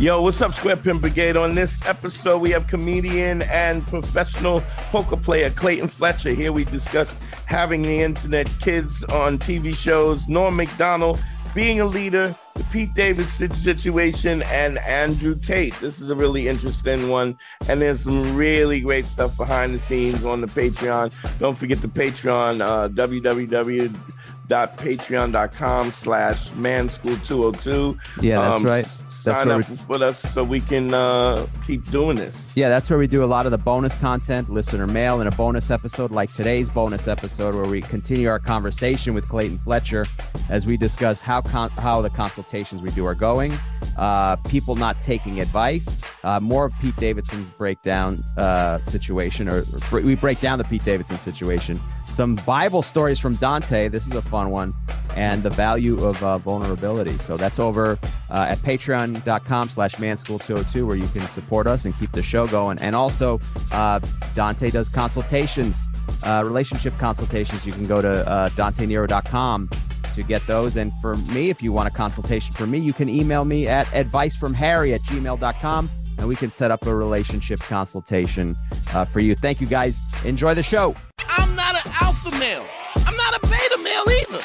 Yo, what's up, Square Pin Brigade? On this episode, we have comedian and professional poker player Clayton Fletcher. Here we discuss having the internet, kids on TV shows, Norm Macdonald, being a leader, the Pete Davis situation, and Andrew Tate. This is a really interesting one, and there's some really great stuff behind the scenes on the Patreon. Don't forget the Patreon, uh, www.patreon.com slash manschool202. Yeah, that's Um, right. That's Sign up we- with us so we can uh, keep doing this. Yeah, that's where we do a lot of the bonus content, listener mail, and a bonus episode like today's bonus episode, where we continue our conversation with Clayton Fletcher as we discuss how con- how the consultations we do are going, uh, people not taking advice, uh, more of Pete Davidson's breakdown uh, situation, or, or we break down the Pete Davidson situation, some Bible stories from Dante. This is a fun one, and the value of uh, vulnerability. So that's over uh, at patreon.com slash manschool202 where you can support us and keep the show going. And also, uh, Dante does consultations, uh, relationship consultations. You can go to uh, dantenero.com to get those. And for me, if you want a consultation for me, you can email me at advicefromharry at gmail.com and we can set up a relationship consultation uh, for you. Thank you guys. Enjoy the show. I'm not an alpha male. I'm not a beta male either.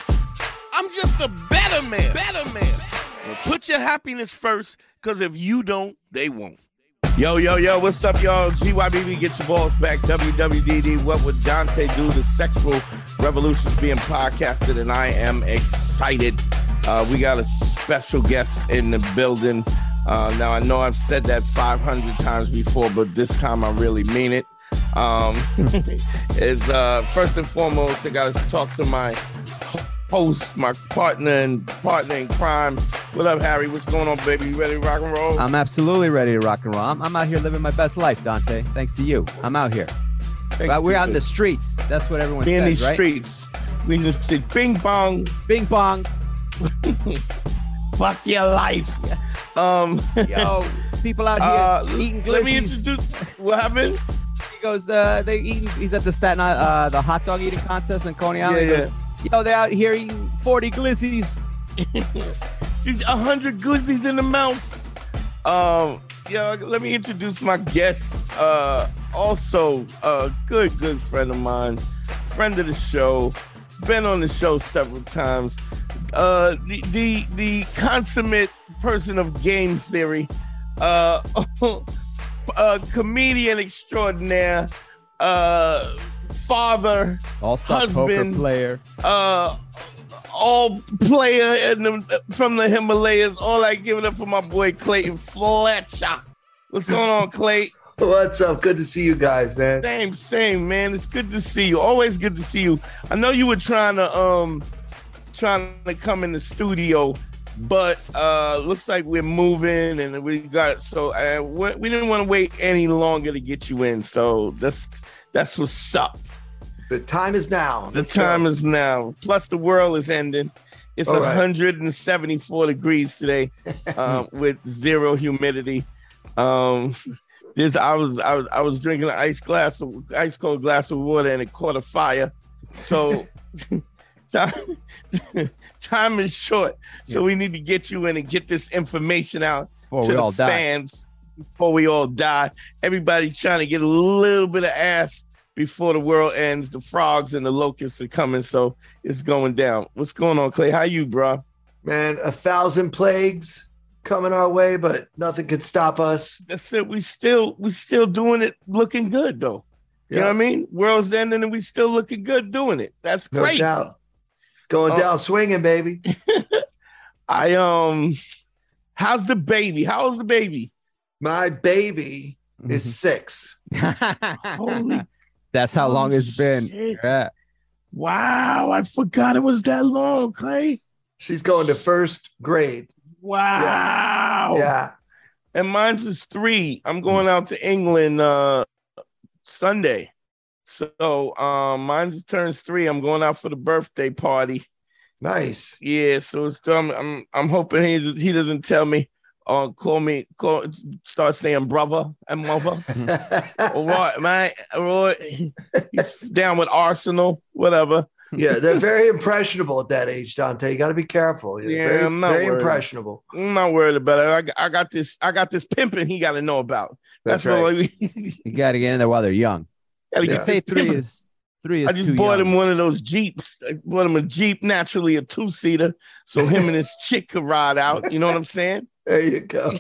I'm just a better man. Better man. Well, put your happiness first, because if you don't, they won't. Yo, yo, yo, what's up, y'all? GYBB, get your balls back. WWDD, what would Dante do? The sexual revolution's being podcasted, and I am excited. Uh, we got a special guest in the building. Uh, now, I know I've said that 500 times before, but this time I really mean it. Um, is uh, first and foremost, I got to talk to my host, my partner and partner in crime. What up, Harry? What's going on, baby? You ready to rock and roll? I'm absolutely ready to rock and roll. I'm, I'm out here living my best life, Dante. Thanks to you. I'm out here. Thanks But we're out in the streets. That's what everyone We in these right? streets. We just did. Bing bong. Bing bong. Fuck your life. Um, Yo, people out uh, here eating let me introduce. What happened? He goes, uh, they eating. He's at the Staten Island, uh, the hot dog eating contest in Coney Island. Yeah, goes, Yo, they're out here eating 40 glizzies. She's a hundred glizzies in the mouth. Um, yeah. Let me introduce my guest. Uh, also a good, good friend of mine, friend of the show, been on the show several times. Uh, the the the consummate person of game theory. Uh, a comedian extraordinaire. Uh, father. All-star poker Husband. player. uh all player in the, from the Himalayas. All I give it up for my boy Clayton Fletcher. What's going on, Clay? What's up? Good to see you guys, man. Same, same, man. It's good to see you. Always good to see you. I know you were trying to um trying to come in the studio, but uh looks like we're moving and we got so uh, we, we didn't want to wait any longer to get you in. So that's that's what's up. The time is now. The time is now. Plus, the world is ending. It's All right. 174 degrees today, uh, with zero humidity. Um, this I was I was I was drinking an ice glass of ice cold glass of water and it caught a fire. So time, time is short. So we need to get you in and get this information out Before to we the all die. fans before we all die. Everybody trying to get a little bit of ass before the world ends. The frogs and the locusts are coming, so it's going down. What's going on, Clay? How you, bro? Man, a thousand plagues coming our way, but nothing could stop us. That's it. We still we still doing it, looking good though. You know what I mean? World's ending and we still looking good doing it. That's No great. doubt. Going Oh. down swinging, baby. I um, how's the baby? How's the baby? My baby is six. Holy That's how long it's been. Yeah. Wow, I forgot it was that long, Clay. She's going to first grade. Wow. Yeah. and mine's is three. I'm going out to England uh Sunday. So um mine's turns three. I'm going out for the birthday party. Nice. Yeah, so it's um, I'm I'm hoping he he doesn't tell me or call me call start saying brother and mother. All right, man. All right. He's down with Arsenal, whatever. Yeah, they're very impressionable at that age, Dante. You got to be careful. You're Yeah, very, I'm not very worried. impressionable. I'm not worried about it. I, got- I got this. I got this pimping. He got to know about. That's, That's, what right. we You got to get in there while they're young. gotta They say three pimping. is three is I just too bought young. him one of those Jeeps. I bought him a Jeep, naturally a two seater, so him and his chick could ride out. You know what I'm saying? There you go.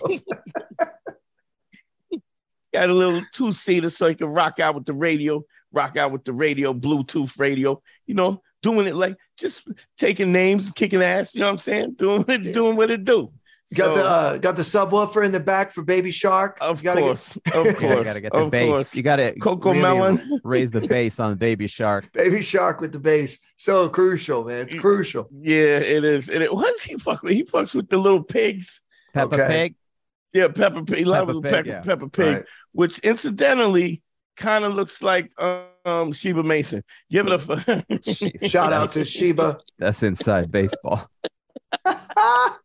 Got a little two seater so he can rock out with the radio, rock out with the radio, Bluetooth radio. You know, doing it like just taking names, kicking ass. You know what I'm saying? Doing what it, doing what it do. You got So, the uh, got the subwoofer in the back for Baby Shark. of You gotta get course, of course, you got to get the of bass. course. You got to Cocomelon. raise the bass on Baby Shark. Baby Shark with the bass. So crucial, man. It's crucial. Yeah, it is. And it was he fuck with? He fucks with the little pigs. Peppa Okay. Pig. Yeah, Peppa Pig. He loves Peppa Pig, Pepper, yeah. Peppa Pig, Right. which incidentally kind of looks like um Sheba Mason. Give it a f- Jesus. Shout out to Sheba. That's inside baseball. oh,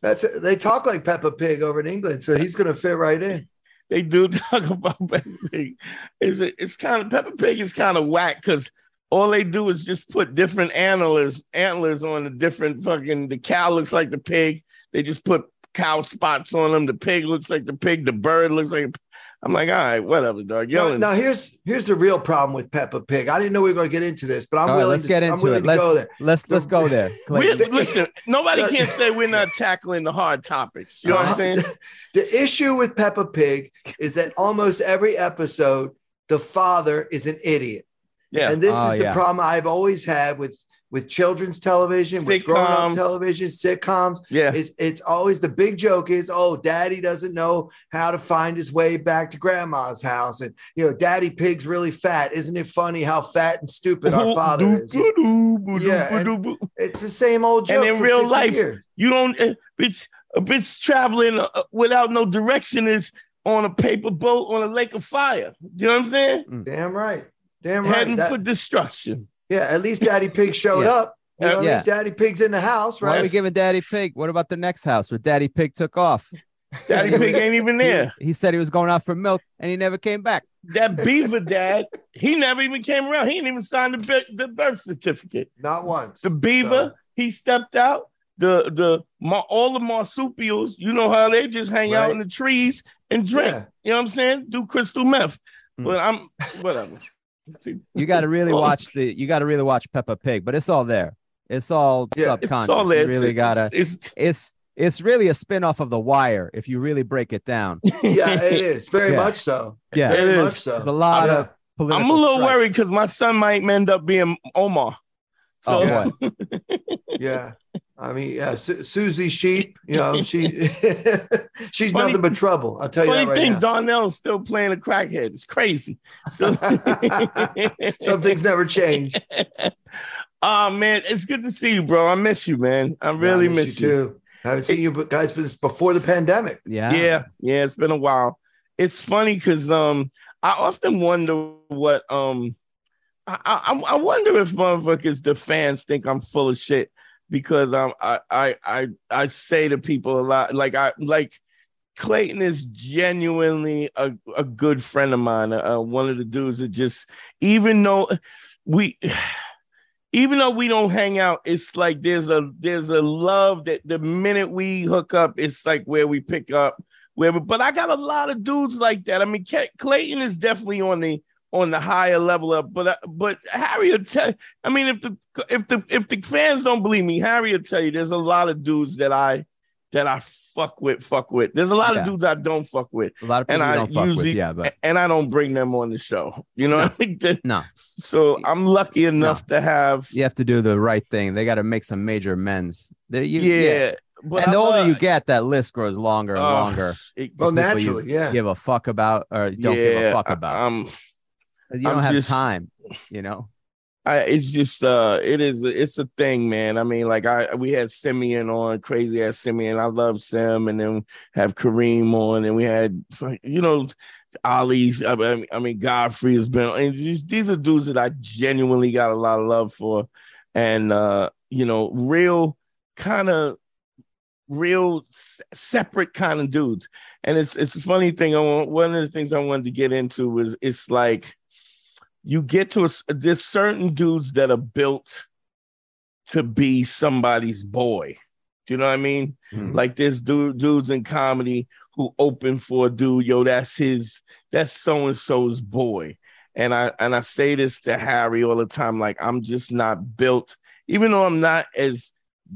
that's they talk like Peppa Pig over in England, so he's gonna fit right in. they do talk about Peppa Pig. It's it's kind of Peppa Pig is kind of whack because all they do is just put different antlers antlers on the different fucking. The cow looks like the pig. They just put cow spots on them. The pig looks like the pig. The bird looks like. I'm like, all right, whatever, dog. Now, Yelling. now here's here's the real problem with Peppa Pig. I didn't know we were gonna get into this, but I'm All right, willing. let's to, get I'm into willing it. to Let's go there. let's let's go there. we, listen, nobody the- can say we're not tackling the hard topics. You know what I'm saying? The issue with Peppa Pig is that almost every episode, the father is an idiot. Yeah. And this Oh, is the yeah. problem I've always had with with children's television, with grown up television, sitcoms. Yeah. It's it's always the big joke is, oh, daddy doesn't know how to find his way back to grandma's house. And you know, daddy pig's really fat. Isn't it funny how fat and stupid our father is? Yeah, It's the same old joke. And in real life, years. You don't, uh, bitch, a bitch traveling uh, without no direction is on a paper boat on a lake of fire. You know what I'm saying? Damn right. Damn right. Heading That- for destruction. Yeah, at least Daddy Pig showed Yeah. up. You know, Yeah. Daddy Pig's in the house, right? Why are we right? giving Daddy Pig? What about the next house where Daddy Pig took off? Daddy Pig ain't even there. he said he was going out for milk and he never came back. That beaver dad, he never even came around. He didn't even sign the, the birth certificate. Not once. The beaver, he stepped out. The the ma- all the marsupials, you know how they just hang out in the trees and drink. Yeah. You know what I'm saying? Do crystal meth. Mm. But I'm whatever. You got to really Oh. watch the. You got to really watch Peppa Pig, but it's all there. It's all Yeah, It's subconscious. all there. You really It's- gotta. It's, It's it's really a spin-off of The Wire if you really break it down. yeah, it is. Very Yeah. much so. Yeah, It Very is. much so. there's a lot Yeah. of political. I'm a little strife. worried because my son might end up being Omar. Oh, so Oh boy, Yeah. I mean, yeah, Su- Susie Sheep, you know, she she's Funny- nothing but trouble. I'll tell you funny that right thing, now. Darnell's still playing a crackhead. It's crazy. So Some things never change. oh man, it's good to see you, bro. I miss you, man. I really Yeah, I miss you. too. haven't seen you but guys since before the pandemic. yeah, Yeah, yeah, it's been a while. It's funny because um, I often wonder what um, I, I I wonder if motherfuckers, the fans, think I'm full of shit because um, I I I I say to people a lot, like I like Clayton is genuinely a, a good friend of mine. Uh, one of the dudes that just even though we. Even though we don't hang out, it's like there's a there's a love that the minute we hook up, it's like where we pick up where but I got a lot of dudes like that. I mean, Clayton is definitely on the on the higher level up, but uh, but Harry will tell. I mean, if the if the if the fans don't believe me, Harry will tell you there's a lot of dudes that I that I fuck with, fuck with. There's a lot Yeah. of dudes I don't fuck with, a lot of And I don't fuck with. usually- Yeah, but and I don't bring them on the show. You know, what I mean? No, so I'm lucky enough to have. you have to do the right thing. They got to make some major amends. You, yeah, but and the I older you get, that list grows longer and Oh, longer. it- Well, naturally, you yeah. give a fuck about or don't give a fuck about. 'Cause you I'm don't have just- time. You know, I, it's just uh it is it's a thing man. I mean like i we had simeon on crazy ass simeon. I love sim and then have kareem on and we had you know ali's i mean, I mean godfrey has been and these, these are dudes that i genuinely got a lot of love for. And uh you know real kind of real separate kind of dudes. And it's it's a funny thing i want one of the things i wanted to get into was it's like you get to a, there's certain dudes that are built to be somebody's boy. Do you know what I mean? Mm. Like there's dude, dudes in comedy who open for a dude, yo, that's his, that's so and so's boy. And I and I say this to Harry all the time, like I'm just not built, even though I'm not as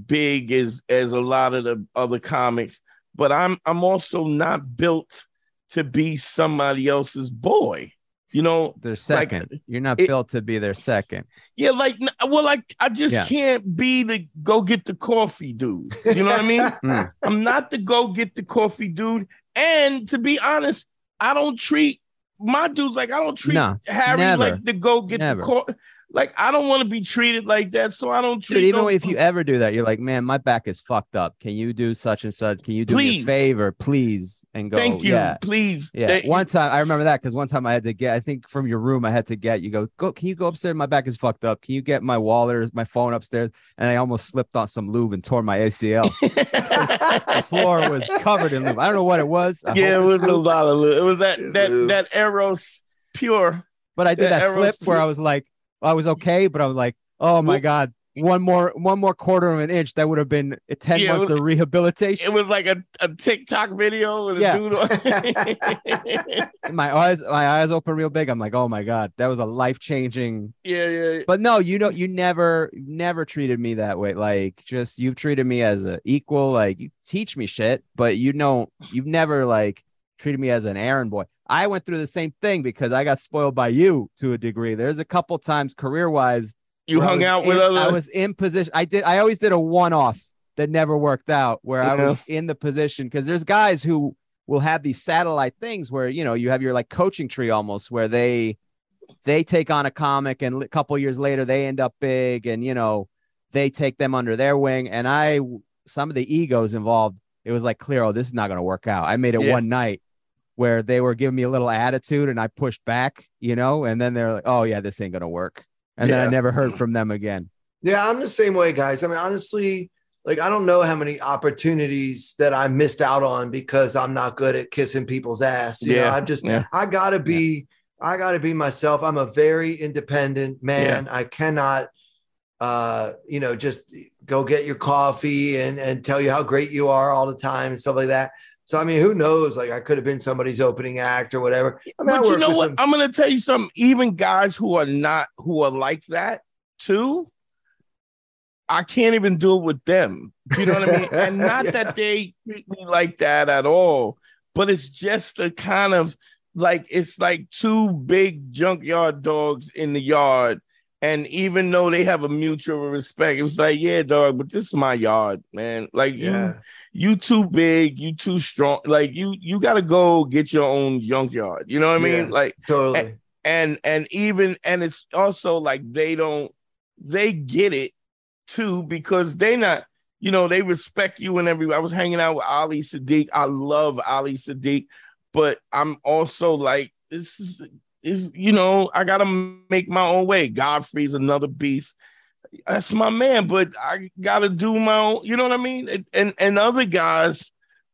big as as a lot of the other comics, but I'm I'm also not built to be somebody else's boy. You know, their second. Like, You're not it, built to be their second. Yeah, like well, like I just yeah. can't be the go get the coffee dude. You know what I mean? mm. I'm not the go get the coffee dude. And to be honest, I don't treat my dudes like I don't treat no, Harry never. like the go get never. the coffee like I don't want to be treated like that, so I don't treat. Dude, even no- if you ever do that, you're like, man, my back is fucked up. Can you do such and such? Can you do please. me a favor, please? And go. Thank you, yeah. please. Yeah. Thank one time I remember that because one time I had to get. I think from your room I had to get. You go, go. Can you go upstairs? My back is fucked up. Can you get my wallet or my phone upstairs? And I almost slipped on some lube and tore my ACL. the floor was covered in lube. I don't know what it was. I yeah, it was a lot of lube. It was that that that Eros pure. But I did that, that slip pure. where I was like I was okay, but I'm like, oh my god, one more one more quarter of an inch that would have been 10 yeah, months was, of rehabilitation. It was like a, a tiktok video with yeah. my eyes my eyes open real big. I'm like oh my god that was a life-changing yeah yeah but no you know you never never treated me that way. Like just you've treated me as an equal like you teach me shit but you know you've never like treated me as an errand boy I went through the same thing because I got spoiled by you to a degree. There's a couple times career wise. You hung out in, with other. I was in position. I did. I always did a one off that never worked out where yeah. I was in the position because there's guys who will have these satellite things where you know you have your like coaching tree almost where they they take on a comic and a couple years later they end up big and you know they take them under their wing and I some of the egos involved it was like clear oh this is not going to work out I made it yeah. one night where they were giving me a little attitude and I pushed back, you know, and then they're like, oh, yeah, this ain't going to work. And yeah. then I never heard from them again. Yeah, I'm the same way, guys. I mean, honestly, like I don't know how many opportunities that I missed out on because I'm not good at kissing people's ass. You yeah, know, I'm just yeah. I gotta be yeah. I gotta be myself. I'm a very independent man. Yeah. I cannot uh you know just go get your coffee and and tell you how great you are all the time and stuff like that. So I mean, who knows? Like I could have been somebody's opening act or whatever. I mean, but I you know what? Some- I'm gonna tell you something. Even guys who are not who are like that too, I can't even do it with them. You know what I mean? And not yeah. that they treat me like that at all, but it's just a kind of like it's like two big junkyard dogs in the yard. And even though they have a mutual respect, it was like, yeah, dog, but this is my yard, man. Like yeah. you you too big, you too strong. Like you, you got to go get your own junkyard. You know what I mean? like totally. And, and and even and it's also like they don't they get it too because they not you know they respect you and every. I was hanging out with Ali Siddiq. I love Ali Siddiq, but I'm also like this is is you know I gotta make my own way. Godfrey's another beast that's my man, but I gotta do my own, you know what I mean? And and, other guys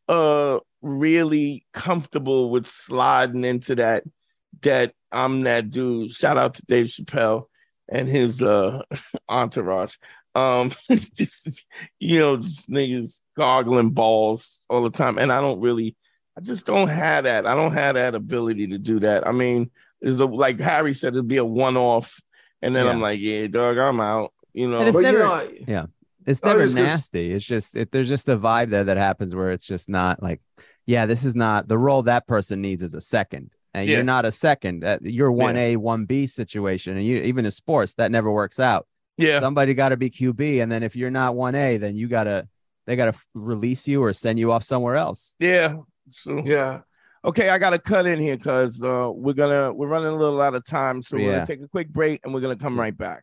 uh really comfortable with sliding into that that I'm that dude. Shout out to Dave Chappelle and his uh entourage. Um just, you know, just niggas goggling balls all the time. And I don't really I just don't have that. I don't have that ability to do that. I mean, is like Harry said, it'd be a one-off. And then yeah. I'm like, yeah, dog, I'm out you know. And it's never, you know, yeah, it's never nasty. It's just it, there's just a vibe there that happens where it's just not like, yeah, this is not the role that person needs is a second, and yeah. you're not a second. Uh, you're one A, one B situation, and you even in sports that never works out. Yeah, somebody got to be QB, and then if you're not one A, then you gotta they gotta release you or send you off somewhere else. Yeah. So yeah. Okay, I gotta cut in here because uh, we're gonna we're running a little out of time, so we're gonna take a quick break and we're gonna come right back.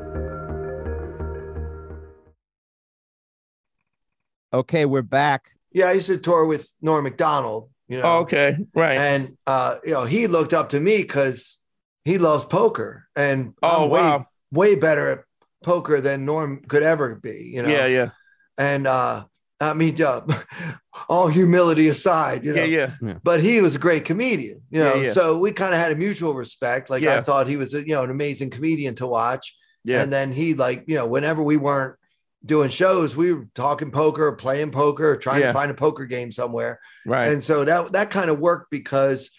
Okay, we're back. Yeah, I used to tour with Norm Macdonald. you know. Oh, okay, right. And uh, you know, he looked up to me because he loves poker. And Oh, I'm way, wow. way better at poker than Norm could ever be, you know. yeah, yeah, And uh I mean, uh, all humility aside, you know. yeah, yeah. But he was a great comedian, you know. Yeah, yeah. So we kind of had a mutual respect. Like I thought he was, a, you know, an amazing comedian to watch. Yeah. And then he, like, you know, whenever we weren't doing shows, we were talking poker, playing poker, trying Yeah. to find a poker game somewhere. Right. And so that that kind of worked because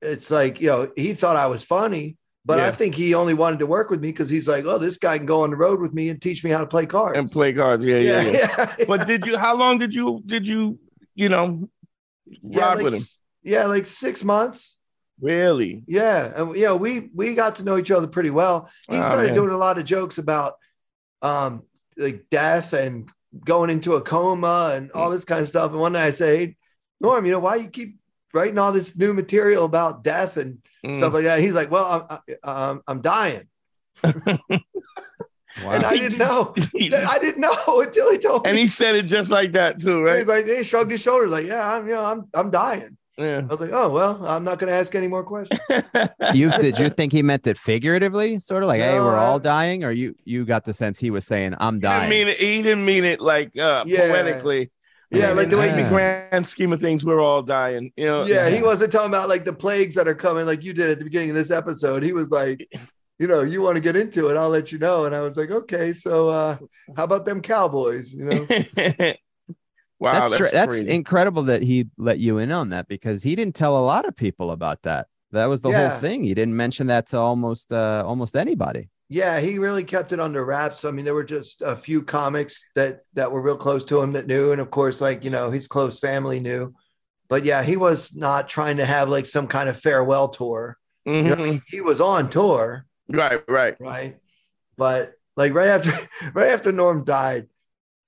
it's like, you know, he thought I was funny, but I think he only wanted to work with me because he's like, oh, this guy can go on the road with me and teach me how to play cards. and play cards. Yeah, yeah, yeah, yeah. yeah. But did you? How long did you? Did you? You know, yeah, ride like, with him? yeah, like six months. Really? Yeah, and know, we we got to know each other pretty well. He Oh, started man. doing a lot of jokes about um like death and going into a coma and all this kind of stuff. And one day I say, hey, Norm, you know why you keep writing all this new material about death and Mm. stuff like that? He's like, well, I'm I'm, I'm dying, Wow. and I didn't know. I didn't know until he told me. and he said it just like that too, right? He's like, he shrugged his shoulders, like, yeah, I'm, you know, I'm, I'm dying. Yeah. I was like, oh well, I'm not going to ask any more questions. you did you think he meant it figuratively, sort of like, hey, we're all dying, or you you got the sense he was saying, I'm He didn't dying. mean it. He didn't mean it like uh, Yeah. poetically. Yeah, like the way in the grand scheme of things, we're all dying. You know. Yeah, he wasn't talking about like the plagues that are coming, like you did at the beginning of this episode. He was like, you know, you want to get into it, I'll let you know. And I was like, okay, so uh, how about them cowboys? You know, wow, that's that's, that's incredible that he let you in on that because he didn't tell a lot of people about that. That was the Yeah. whole thing. He didn't mention that to almost uh, almost anybody. yeah, he really kept it under wraps. I mean, there were just a few comics that that were real close to him that knew, and of course, like you know, his close family knew. But yeah, he was not trying to have like some kind of farewell tour. You know, Mhm. he was on tour, Right, right. right? But like right after right after Norm died,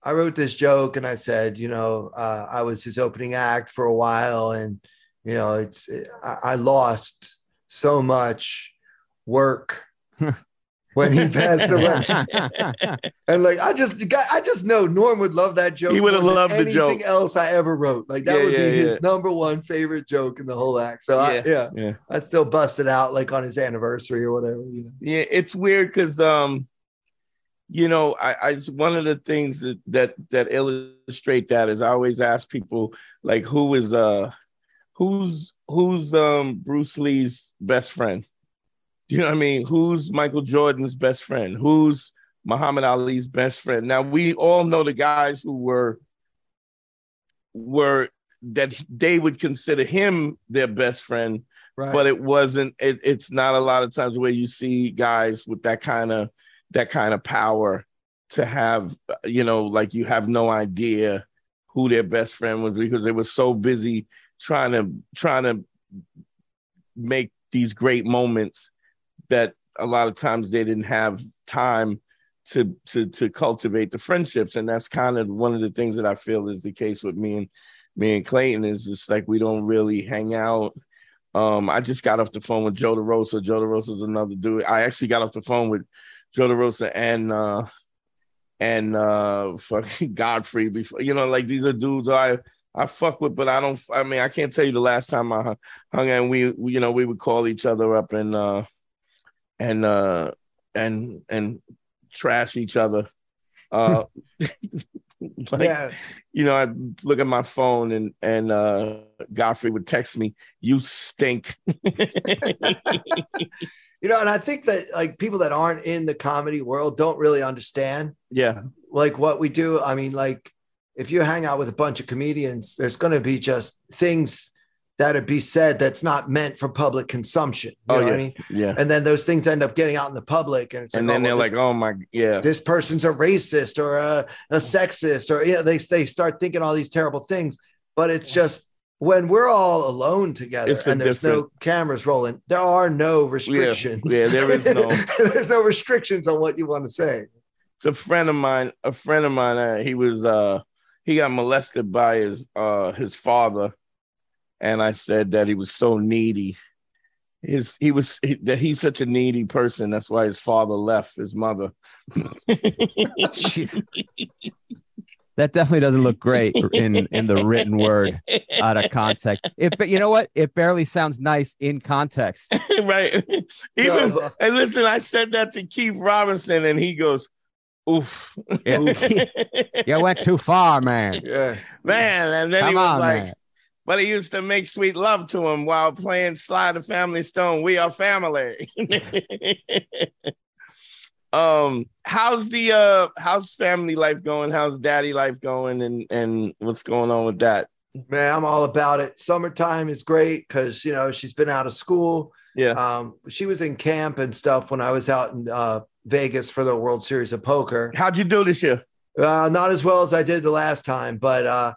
I wrote this joke and I said, you know, uh, I was his opening act for a while, and you know, it's I, I lost so much work when he passed away, and like I just got, I just know Norm would love that joke. He would have loved the anything else I ever wrote. Like that Yeah, would yeah, be his number one favorite joke in the whole act. So I, Yeah, yeah, yeah. I still busted out like on his anniversary or whatever. You know. Yeah, it's weird because um, you know, I, I one of the things that that that illustrate that is I always ask people like who is uh who's who's um Bruce Lee's best friend? Do you know what I mean? Who's Michael Jordan's best friend? Who's Muhammad Ali's best friend? Now we all know the guys who were were that they would consider him their best friend Right. but it wasn't it, it's not a lot of times where you see guys with that kind of that kind of power to have you know like you have no idea who their best friend was because they were so busy trying to trying to make these great moments that a lot of times they didn't have time to to to cultivate the friendships and that's kind of one of the things that I feel is the case with me and me and Clayton is just like we don't really hang out um, I just got off the phone with Joe DeRosa. Joe DeRosa's another dude. I actually got off the phone with Joe DeRosa and uh and uh fucking Godfrey before you know, like these are dudes I I fuck with, but I don't I mean I can't tell you the last time I hung, and we, we you know we would call each other up and uh and uh and and trash each other. Uh like, yeah. you know, I look at my phone and and uh Godfrey would text me, "You stink." You know, and I think that like people that aren't in the comedy world don't really understand yeah, like what we do. I mean, like if you hang out with a bunch of comedians, there's going to be just things that'd be said that's not meant for public consumption. You Oh, know yeah. what I mean? Yeah. And then those things end up getting out in the public, and it's And like, then oh, they're well, like, oh my, yeah. this, this person's a racist or a, a sexist, or you know, they they start thinking all these terrible things. But it's just when we're all alone together It's and there's no cameras rolling, there are no restrictions. yeah, there is no- there's no restrictions on what you want to say. It's a friend of mine, a friend of mine, uh, he was, uh, he got molested by his, uh, his father. And I said that he was so needy. His, he was, he, that he's such a needy person. That's why his father left his mother. Jeez. That definitely doesn't look great in in the written word out of context. It, but you know what? It barely sounds nice in context. right. Even, but- and listen, I said that to Keith Robinson, and he goes, oof. Yeah. you went too far, man. Yeah. man. And then he was on, like, man. but he used to make sweet love to him while playing Sly and the Family Stone. We are family. Um, how's the uh how's family life going? How's daddy life going? And and what's going on with that? Man, I'm all about it. Summertime is great because you know she's been out of school. Yeah. Um, she was in camp and stuff when I was out in uh, Vegas for the World Series of Poker. How'd you do this year? Uh, not as well as I did the last time, but uh,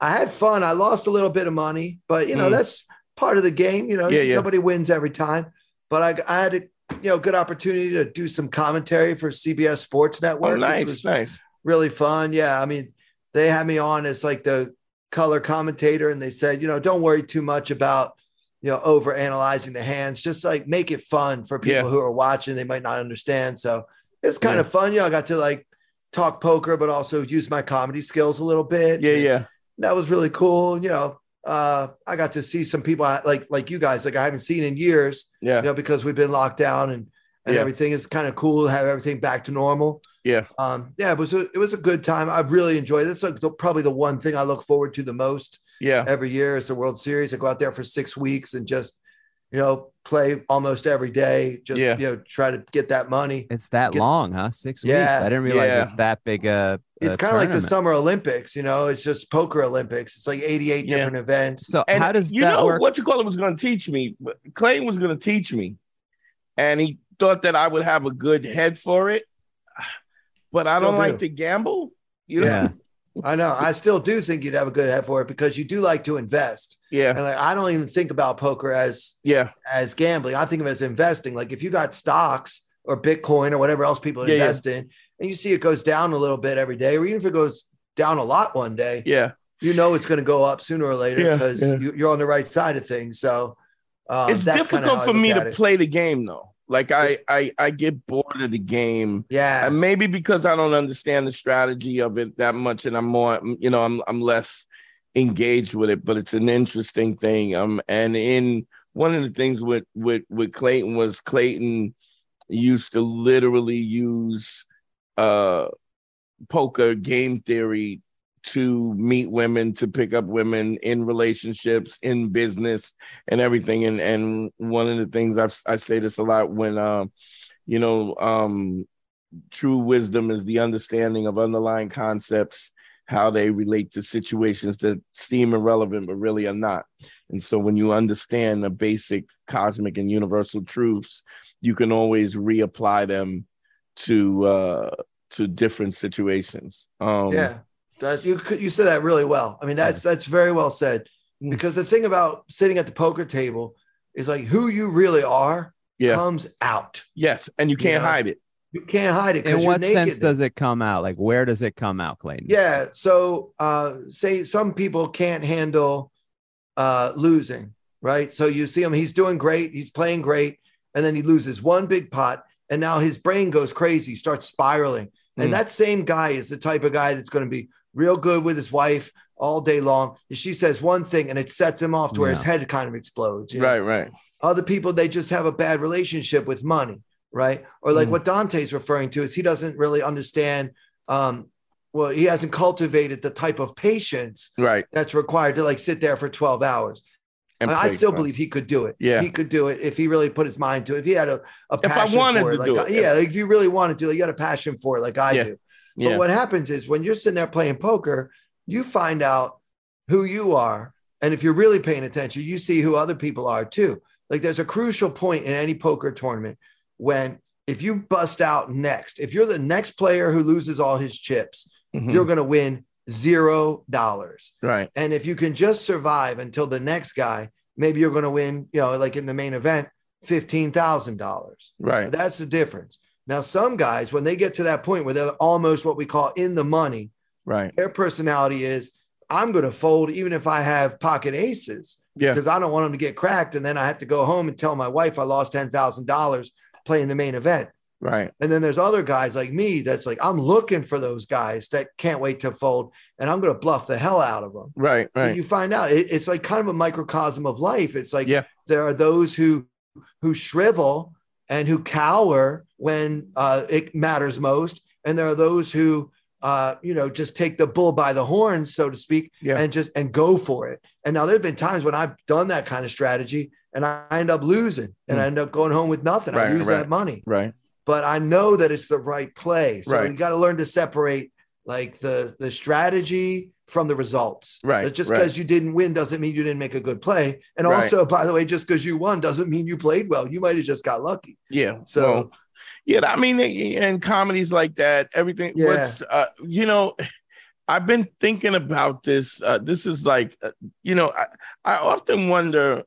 I had fun. I lost a little bit of money, but you know Mm. that's part of the game. You know, Yeah, yeah. nobody wins every time. But I, I had a you know good opportunity to do some commentary for CBS Sports oh, Network. Oh, nice, nice. really fun. Yeah, I mean, they had me on as like the color commentator, and they said, you know, don't worry too much about you know over analyzing the hands. Just like make it fun for people Yeah. who are watching. They might not understand, so it's kind Yeah. of fun. You know, I got to like talk poker, but also use my comedy skills a little bit. Yeah, yeah. that was really cool. You know, uh, I got to see some people I- like like you guys, like I haven't seen in years Yeah. you know, because we've been locked down and and Yeah. everything is kind of cool to have everything back to normal. Yeah. Um, yeah, it was a, it was a good time. I really enjoyed it. It's like the, probably the one thing I look forward to the most Yeah. every year is the World Series. I go out there for six weeks and just, you know, play almost every day. Just Yeah. you know, try to get that money. It's that Get- long, huh? Six Yeah. weeks. I didn't realize Yeah. it's that big. Uh, It's kind of like the. Summer Olympics, you know. It's just poker Olympics. It's like 88 Yeah. different events. So And how does you that know work? what you call it was going to teach me? Clayton was going to teach me, and he thought that I would have a good head for it. But I Still don't like to gamble. You know? yeah. I know. I still do think you'd have a good head for it because you do like to invest. yeah, And like, I don't even think about poker as yeah, as gambling. I think of it as investing. Like if you got stocks or Bitcoin or whatever else people Yeah, yeah. invest in, and you see it goes down a little bit every day, or even if it goes down a lot one day, yeah. you know it's going to go up sooner or later because yeah. you, you're on the right side of things. So um, it's difficult for me to it. play the game though. Like I, I, I get bored of the game. Yeah, And maybe because I don't understand the strategy of it that much, and I'm more, you know, I'm I'm less engaged with it. But it's an interesting thing. Um, and in one of the things with with with Clayton was Clayton used to literally use uh poker game theory to meet women to pick up women in relationships in business and everything. And and one of the things I've, i say this a lot when um you know um true wisdom is the understanding of underlying concepts how they relate to situations that seem irrelevant but really are not. And so when you understand the basic cosmic and universal truths you can always reapply them to uh to different situations. Um yeah. That you could you said that really well. I mean, that's that's very well said. Mm. Because the thing about sitting at the poker table is like who you really are yeah comes out. yes and you can't Yeah. hide it You can't hide it. 'cause In you're what sense does it come out? Like, where does it come out, Clayton? Yeah. So uh say some people can't handle uh losing, right? So you see him, he's doing great, he's playing great, and then he loses one big pot, and now his brain goes crazy, starts spiraling. And Mm. that same guy is the type of guy that's going to be real good with his wife all day long. And she says one thing and it sets him off to where his head kind of explodes. you know? right right Other people, they just have a bad relationship with money, right? Or like Mm. what Dante's referring to is he doesn't really understand. Um, well, he hasn't cultivated the type of patience right that's required to like sit there for 12 hours. and I, I still believe he could do it. Yeah. He could do it if he really put his mind to it. If he had a, a If I passion wanted for it, to like do I- it. yeah, like if you really want to it, you got a passion for it, like I Yeah. do. Yeah But what happens is when you're sitting there playing poker, you find out who you are And if you're really paying attention, you see who other people are too. Like there's a crucial point in any poker tournament when if you bust out next, if you're the next player who loses all his chips, Mhm. you're going to win zero dollars. right. And if you can just survive until the next guy, maybe you're going to win, you know, like in the main event, $15,000. Right. That's the difference. Now, some guys, when they get to that point where they're almost what we call in the money, Right. their personality is, I'm going to fold even if I have pocket aces Yeah. because I don't want them to get cracked. And then I have to go home and tell my wife I lost $10,000 playing the main event. Right. And then there's other guys like me that's like, I'm looking for those guys that can't wait to fold and I'm going to bluff the hell out of them. Right. And Right. you find out it- it's like kind of a microcosm of life. It's like Yeah. there are those who who shrivel and who cower when uh, it matters most, and there are those who uh, you know just take the bull by the horns, so to speak, Yeah. and just and go for it. And now there have been times when I've done that kind of strategy, and I end up losing, and Mm. I end up going home with nothing. Right, I lose right. that money, Right. but I know that it's the right play. So Right. you got to learn to separate like the the strategy from the results. Right, That just right. because you didn't win doesn't mean you didn't make a good play. And Right. also, by the way, just because you won doesn't mean you played well. You might have just got lucky. Yeah. So- well, yeah, I mean, and comedies like that, everything. Yeah. What's, uh, you know, I've been thinking about this. Uh, this is like, uh, you know, I, I often wonder,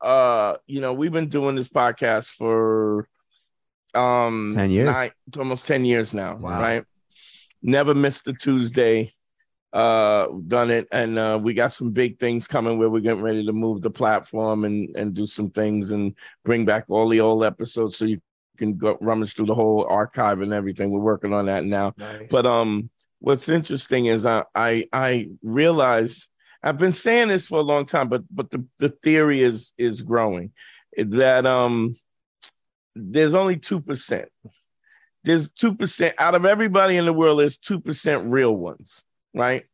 uh, you know, we've been doing this podcast for um 10 years. nine- almost 10 years now, Wow. right? Never missed a Tuesday. Uh, done it, and uh, we got some big things coming where we're getting ready to move the platform and and do some things and bring back all the old episodes so you can go rummage through the whole archive and everything. We're working on that now. Nice. But um, what's interesting is I I I realize I've been saying this for a long time, but but the, the theory is is growing that um there's only two percent. There's two percent out of everybody in the world. There's two percent real ones, right?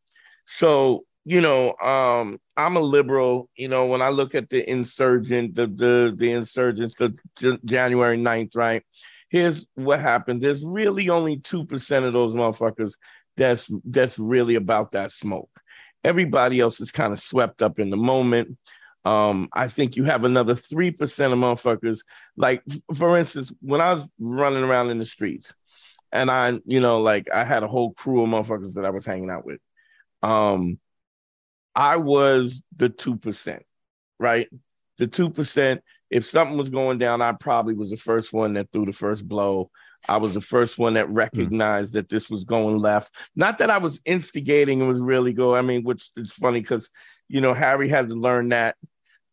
So you know, um, I'm a liberal. You know, when I look at the insurgent, the the the insurgents, the J- January 9th, right? Here's what happened. There's really only two percent of those motherfuckers that's that's really about that smoke. Everybody else is kind of swept up in the moment. Um, I think you have another three percent of motherfuckers. Like, for instance, when I was running around in the streets, and I, you know, like I had a whole crew of motherfuckers that I was hanging out with. Um, I was the two percent, right? The two percent. If something was going down, I probably was the first one that threw the first blow. I was the first one that hmm. recognized that this was going left. Not that I was instigating and was really go. I mean, which is funny because you know Harry had to learn that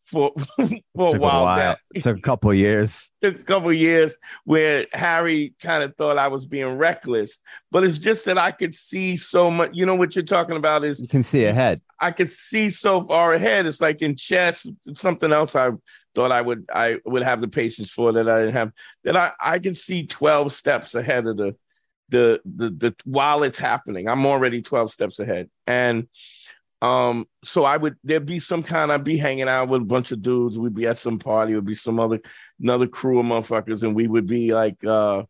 for for a Took while. a while. It took a couple of years. took a couple of years where Harry kind of thought I was being reckless, but it's just that I could see so much. You know what you're talking about is You can see ahead. I could see so far ahead. It's like in chess, something else I thought I would I would have the patience for that I didn't have. That I I can see 12 steps ahead of the the the the while it's happening. I'm already 12 steps ahead. And um so I would there'd be some kind I'd be hanging out with a bunch of dudes. We'd be at some party, would be some other another crew of motherfuckers, and we would be like uh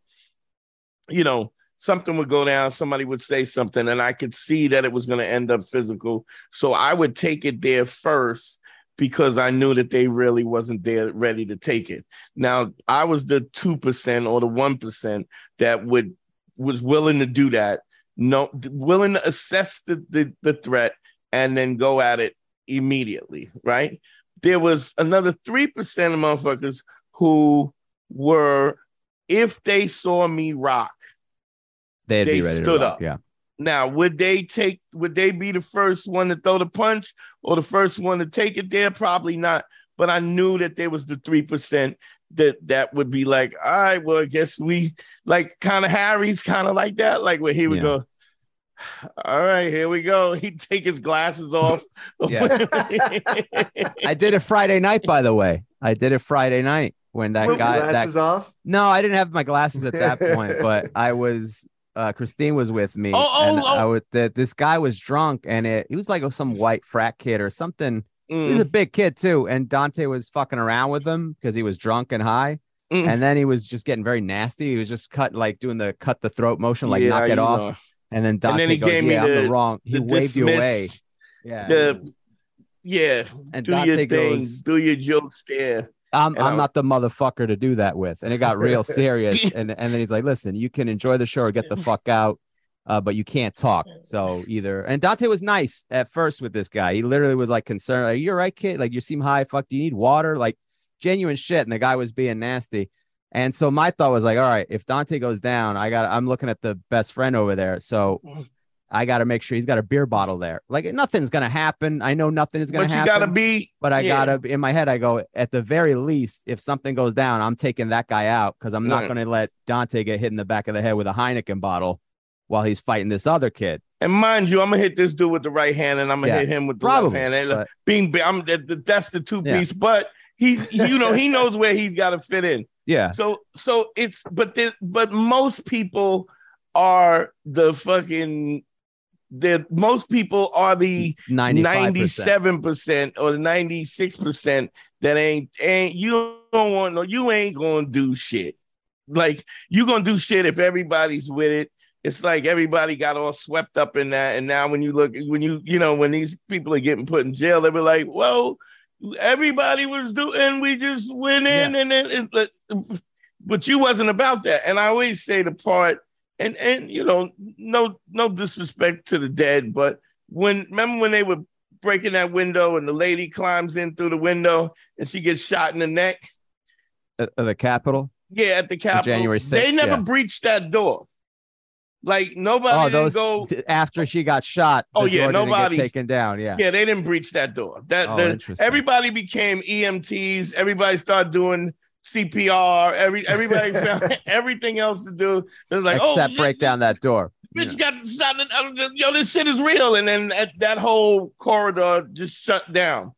you know something would go down, somebody would say something, and I could see that it was going to end up physical. So I would take it there first because I knew that they really wasn't there ready to take it. Now I was the two percent or the one percent that would was willing to do that, no willing to assess the, the the threat and then go at it immediately, right? There was another three percent of motherfuckers who were, if they saw me rock, They'd They be ready stood to rock. up. Yeah. now, would they take? Would they be the first one to throw the punch or the first one to take it there? Probably not. But I knew that there was the three percent that that would be like, all right, well, I guess we like kind of Harry's kind of like that, like where he would Yeah. go. All right, here we go. He'd take his glasses off. I did it Friday night, by the way. I did it Friday night when that With guy. That, glasses off. no, I didn't have my glasses at that point, but I was. Uh, Christine was with me, Oh, oh, and oh. I would. That this guy was drunk, and it, he was like some white frat kid or something. Mm, He's a big kid too, and Dante was fucking around with him because he was drunk and high. Mm. And then he was just getting very nasty. He was just cut like doing the cut the throat motion, like yeah, knock it off. know. And then Dante then he goes, gave me "Yeah, I'm the- the wrong." He The waved you away. Yeah. The Yeah, And do Dante your thing, goes- do your jokes there. I'm And I'm I- not the motherfucker to do that with. And it got real serious. and and then he's like, listen, you can enjoy the show or get the fuck out. Uh, but you can't talk. So either and Dante was nice at first with this guy. He literally was like concerned, like, you're right, kid. Like you seem high. Fuck, do you need water? Like genuine shit. And the guy was being nasty. And so my thought was like, all right, if Dante goes down, I got I'm looking at the best friend over there. So I gotta make sure he's got a beer bottle there. Like nothing's gonna happen. I know nothing is gonna But you happen. gotta be. But I Yeah. gotta in my head, I go at the very least, if something goes down, I'm taking that guy out because I'm not Right. gonna let Dante get hit in the back of the head with a Heineken bottle while he's fighting this other kid. And mind you, I'm gonna hit this dude with the right hand, and I'm gonna Yeah, hit him with the probably, left hand. And but- being, I'm that- that- that's the two Yeah. piece. But he, he- you know, he knows where he's got to fit in. Yeah, So, so it's but there, but most people are the fucking. The most people are the 97% or the 96% that ain't ain't you don't want no you ain't gonna do shit. Like you gonna do shit if everybody's with it. It's like everybody got all swept up in that. And now when you look when you you know when these people are getting put in jail they were like well everybody was doing we just went in and then it, but you wasn't about that and i always say the part and and you know no no disrespect to the dead but when remember when they were breaking that window and the lady climbs in through the window and she gets shot in the neck at, the Capitol. yeah at the Capitol. January 6th, they never yeah. breached that door like nobody Oh, didn't those go after she got shot. Oh, yeah, door didn't get nobody- taken down. Yeah, yeah they didn't breach that door that Oh, the- interesting. everybody became emts everybody started doing cpr every everybody found everything else to do it was like oh except shit, break down that door. Bitch You got started. Uh, yo, this shit is real, and then that, that whole corridor just shut down.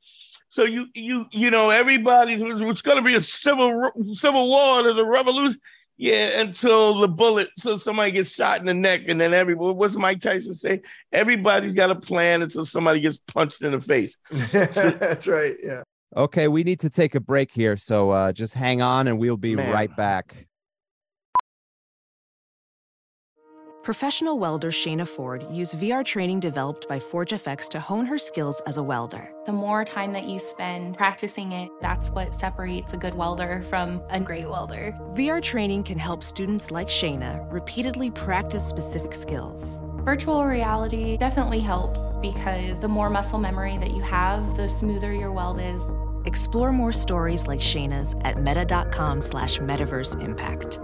So you you you know everybody's it's going to be a civil civil war. There's a revolution. Yeah, until the bullet, so somebody gets shot in the neck, and then everybody. What's Mike Tyson say? Everybody's got a plan until somebody gets punched in the face. That's right. Yeah. Okay, we need to take a break here, so uh, just hang on, and we'll be Man. right back. Professional welder Shayna Ford used VR training developed by ForgeFX to hone her skills as a welder. The more time that you spend practicing it, that's what separates a good welder from a great welder. VR training can help students like Shayna repeatedly practice specific skills. Virtual reality definitely helps because the more muscle memory that you have, the smoother your weld is. Explore more stories like Shayna's at meta.com slash metaverse impact.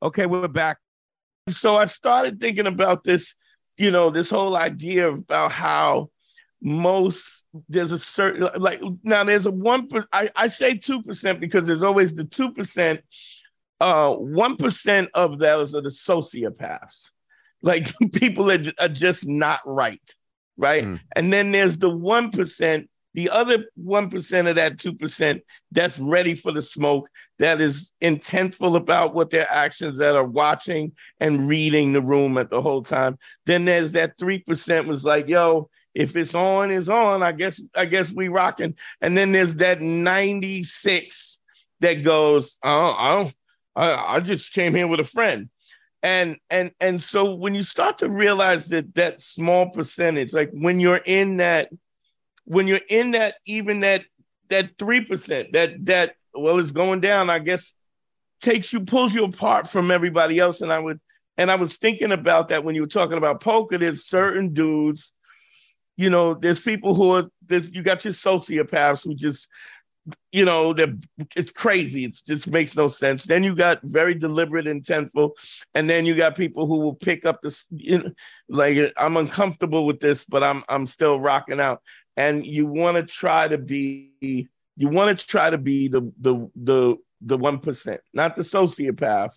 Okay, we're back. So I started thinking about this, you know, this whole idea about how most there's a certain like now there's a one I, I say two percent because there's always the two percent. Uh, one percent of those are the sociopaths, like people that are just not right, right? Mm. And then there's the one percent, the other one percent of that two percent that's ready for the smoke, that is intentful about what their actions that are watching and reading the room at the whole time. Then there's that three percent was like, yo, if it's on, it's on. I guess I guess we rocking. And then there's that 96 that goes, oh, I don't, I, I just came here with a friend. And and and so when you start to realize that that small percentage, like when you're in that, when you're in that, even that that three percent, that that well, it's going down, I guess takes you, pulls you apart from everybody else. And I would, and I was thinking about that when you were talking about poker. There's certain dudes, you know, there's people who are there's you got your sociopaths who just, you know, it's crazy. It just makes no sense. Then you got very deliberate, intentful, and then you got people who will pick up this, you know, like I'm uncomfortable with this, but I'm I'm still rocking out. And you want to try to be you want to try to be the the the the one percent, not the sociopath,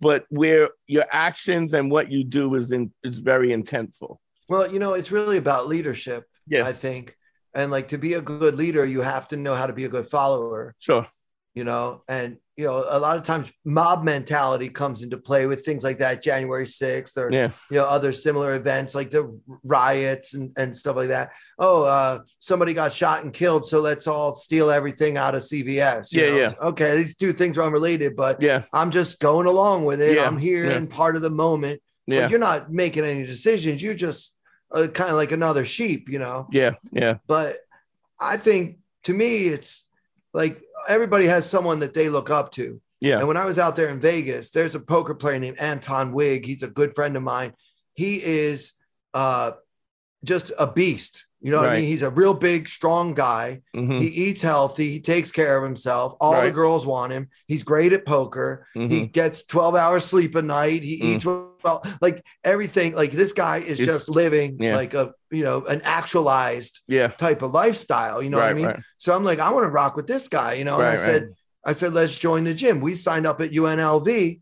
but where your actions and what you do is in is very intentful. Well, you know, it's really about leadership, Yeah, I think. And like to be a good leader, you have to know how to be a good follower, sure. you know. And, you know, a lot of times mob mentality comes into play with things like that, January 6th or, Yeah, you know, other similar events like the riots and, and stuff like that. Oh, uh, somebody got shot and killed. So let's all steal everything out of CVS. you Yeah, know? yeah. Okay. These two things are unrelated, but yeah, I'm just going along with it. Yeah, I'm here yeah. and part of the moment. Yeah. Like, you're not making any decisions. You're just uh, kind of like another sheep, you know. Yeah. Yeah. But I think to me, it's like everybody has someone that they look up to. Yeah. And when I was out there in Vegas, there's a poker player named Anton Wigg. He's a good friend of mine. He is uh, just a beast. You know what I mean? He's a real big, strong guy. Mhm. He eats healthy. He takes care of himself. All the girls want him. He's great at poker. He Mhm. gets 12 hours sleep a night. He Mm. eats well, like everything. Like this guy is It's- just living yeah. like a, you know, an actualized Yeah. type of lifestyle. You know what I mean? right. So I'm like, I want to rock with this guy, you know. Right, and I said, I said, let's join the gym. We signed up at UNLV.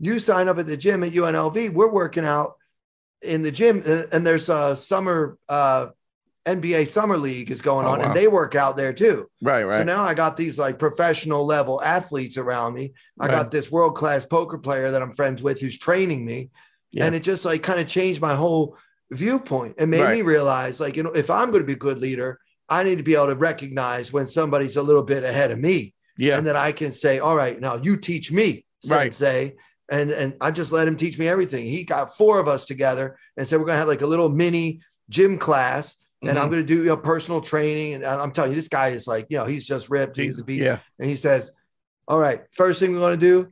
You sign up at the gym at UNLV. We're working out in the gym, uh, and there's a summer uh, NBA summer league is going Oh, on, wow. and they work out there too. Right. Right. So now I got these like professional level athletes around me. I Right. got this world class poker player that I'm friends with who's training me, Yeah. and it just like kind of changed my whole viewpoint. It made me realize, like, you know, if I'm going to be a good leader, I need to be able to recognize when somebody's a little bit ahead of me yeah. and then I can say, "All right, now you teach me, Right. sensei." And and I just let him teach me everything. He got four of us together and said we're gonna have like a little mini gym class, and I'm Mhm. gonna do you know, personal training. And I'm telling you, this guy is like, you know, he's just ripped. He's a beast. Yeah. And he says, "All right, first thing we're gonna do,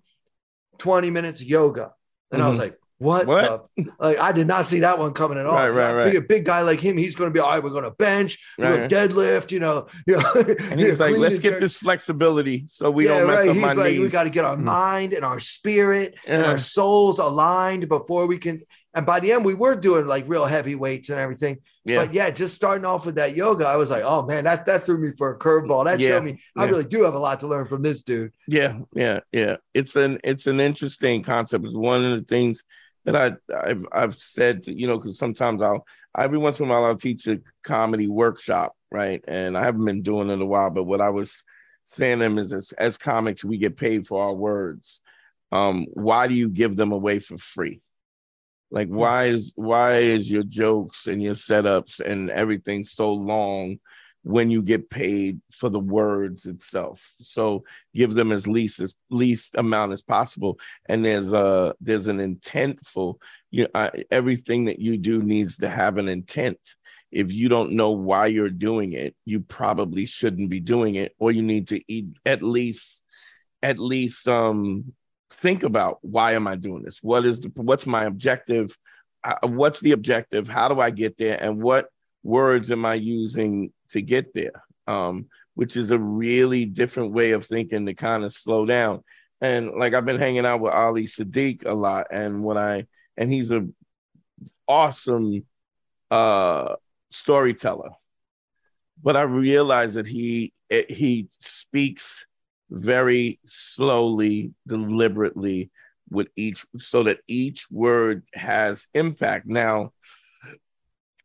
20 minutes of yoga." And I was Mhm. like, "What? What? the-" Like I did not see that one coming at all. Right, right, I right. figured big guy like him, he's gonna be all right. We're gonna bench, we're Right. gonna deadlift, you know, you know. And he's like, let's get this flexibility so we don't mess up He's my like, we got to get our Mm. mind and our spirit and our souls aligned before we can. And by the end, we were doing like real heavy weights and everything. yeah. But yeah, just starting off with that yoga, I was like, oh man, that that threw me for a curveball. That Yeah, showed me I yeah. really do have a lot to learn from this dude. Yeah, yeah, yeah. It's an it's an interesting concept. It's one of the things that I I've I've said to, you know because sometimes I'll every once in a while I'll teach a comedy workshop, right? And I haven't been doing it in a while, but what I was saying to them is as, as comics we get paid for our words. Um, why do you give them away for free? Like why is why is your jokes and your setups and everything so long when you get paid for the words itself? So give them as least as least amount as possible. And there's a there's an intentful you know I, everything that you do needs to have an intent. If you don't know why you're doing it you probably shouldn't be doing it or you need to eat at least at least um think about why am i doing this? What is the what's my objective? Uh, what's the objective? How do i get there? And what words am i using to get there? Um which is a really different way of thinking to kind of slow down. And like I've been hanging out with Ali Siddiq a lot, and when I and he's a awesome uh storyteller, but I realize that he it, he speaks very slowly, deliberately with each, so that each word has impact. Now,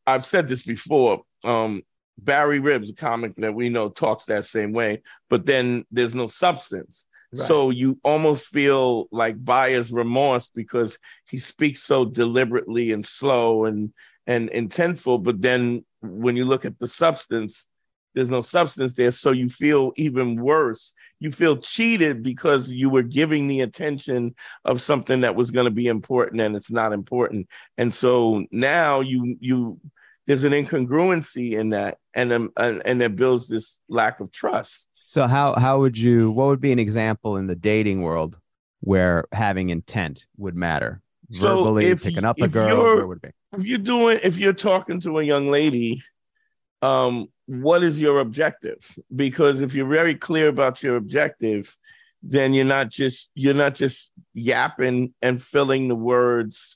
I've said this before. Um, Barry Ribs, a comic that we know, talks that same way, but then there's no substance. Right. So you almost feel like buyer's remorse because he speaks so deliberately and slow and and intentful, but then when you look at the substance, there's no substance there. So you feel even worse. You feel cheated because you were giving the attention of something that was going to be important and it's not important. And so now you you there's an incongruency in that and um, and, and it builds this lack of trust. So how how would you what would be an example in the dating world where having intent would matter? So Verbally if picking up a girl, where would it be? if you're doing if you're talking to a young lady um what is your objective? Because if you're very clear about your objective then you're not just you're not just yapping and filling the words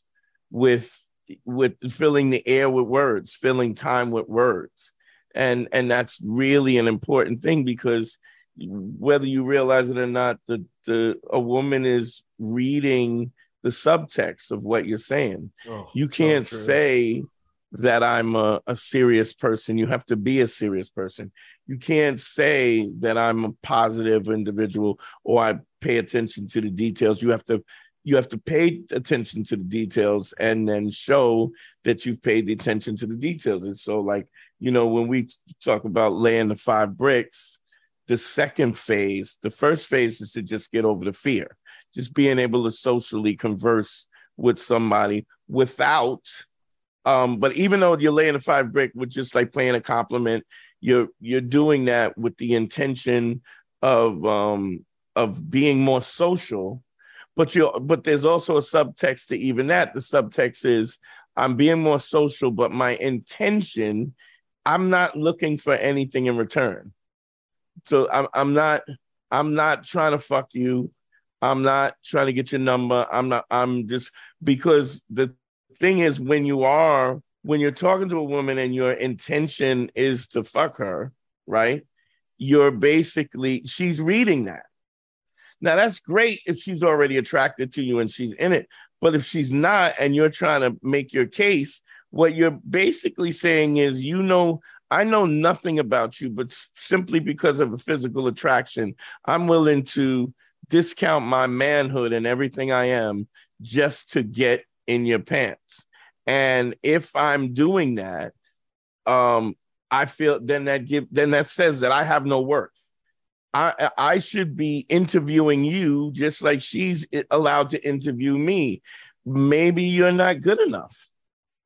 with with filling the air with words filling time with words. And and that's really an important thing because whether you realize it or not the the a woman is reading the subtext of what you're saying. Oh, you can't say that I'm a, a serious person. You have to be a serious person. You can't say that I'm a positive individual or I pay attention to the details. You have to you have to pay attention to the details and then show that you've paid the attention to the details. And so, like, you know, when we talk about laying the five bricks, the second phase, the first phase is to just get over the fear, just being able to socially converse with somebody without um but even though you're laying a five brick with just like playing a compliment you're you're doing that with the intention of um of being more social. But you but there's also a subtext to even that. The subtext is i'm being more social but my intention i'm not looking for anything in return. So i'm, I'm not i'm not trying to fuck you. I'm not trying to get your number. I'm not i'm just because the thing is when you are when you're talking to a woman and your intention is to fuck her right you're basically she's reading that now that's great if she's already attracted to you and she's in it. But if she's not and you're trying to make your case, what you're basically saying is, you know, I know nothing about you, but simply because of a physical attraction, I'm willing to discount my manhood and everything I am just to get in your pants. And if I'm doing that, um, I feel then that give then that says that I have no worth. I I should be interviewing you just like she's allowed to interview me. Maybe you're not good enough.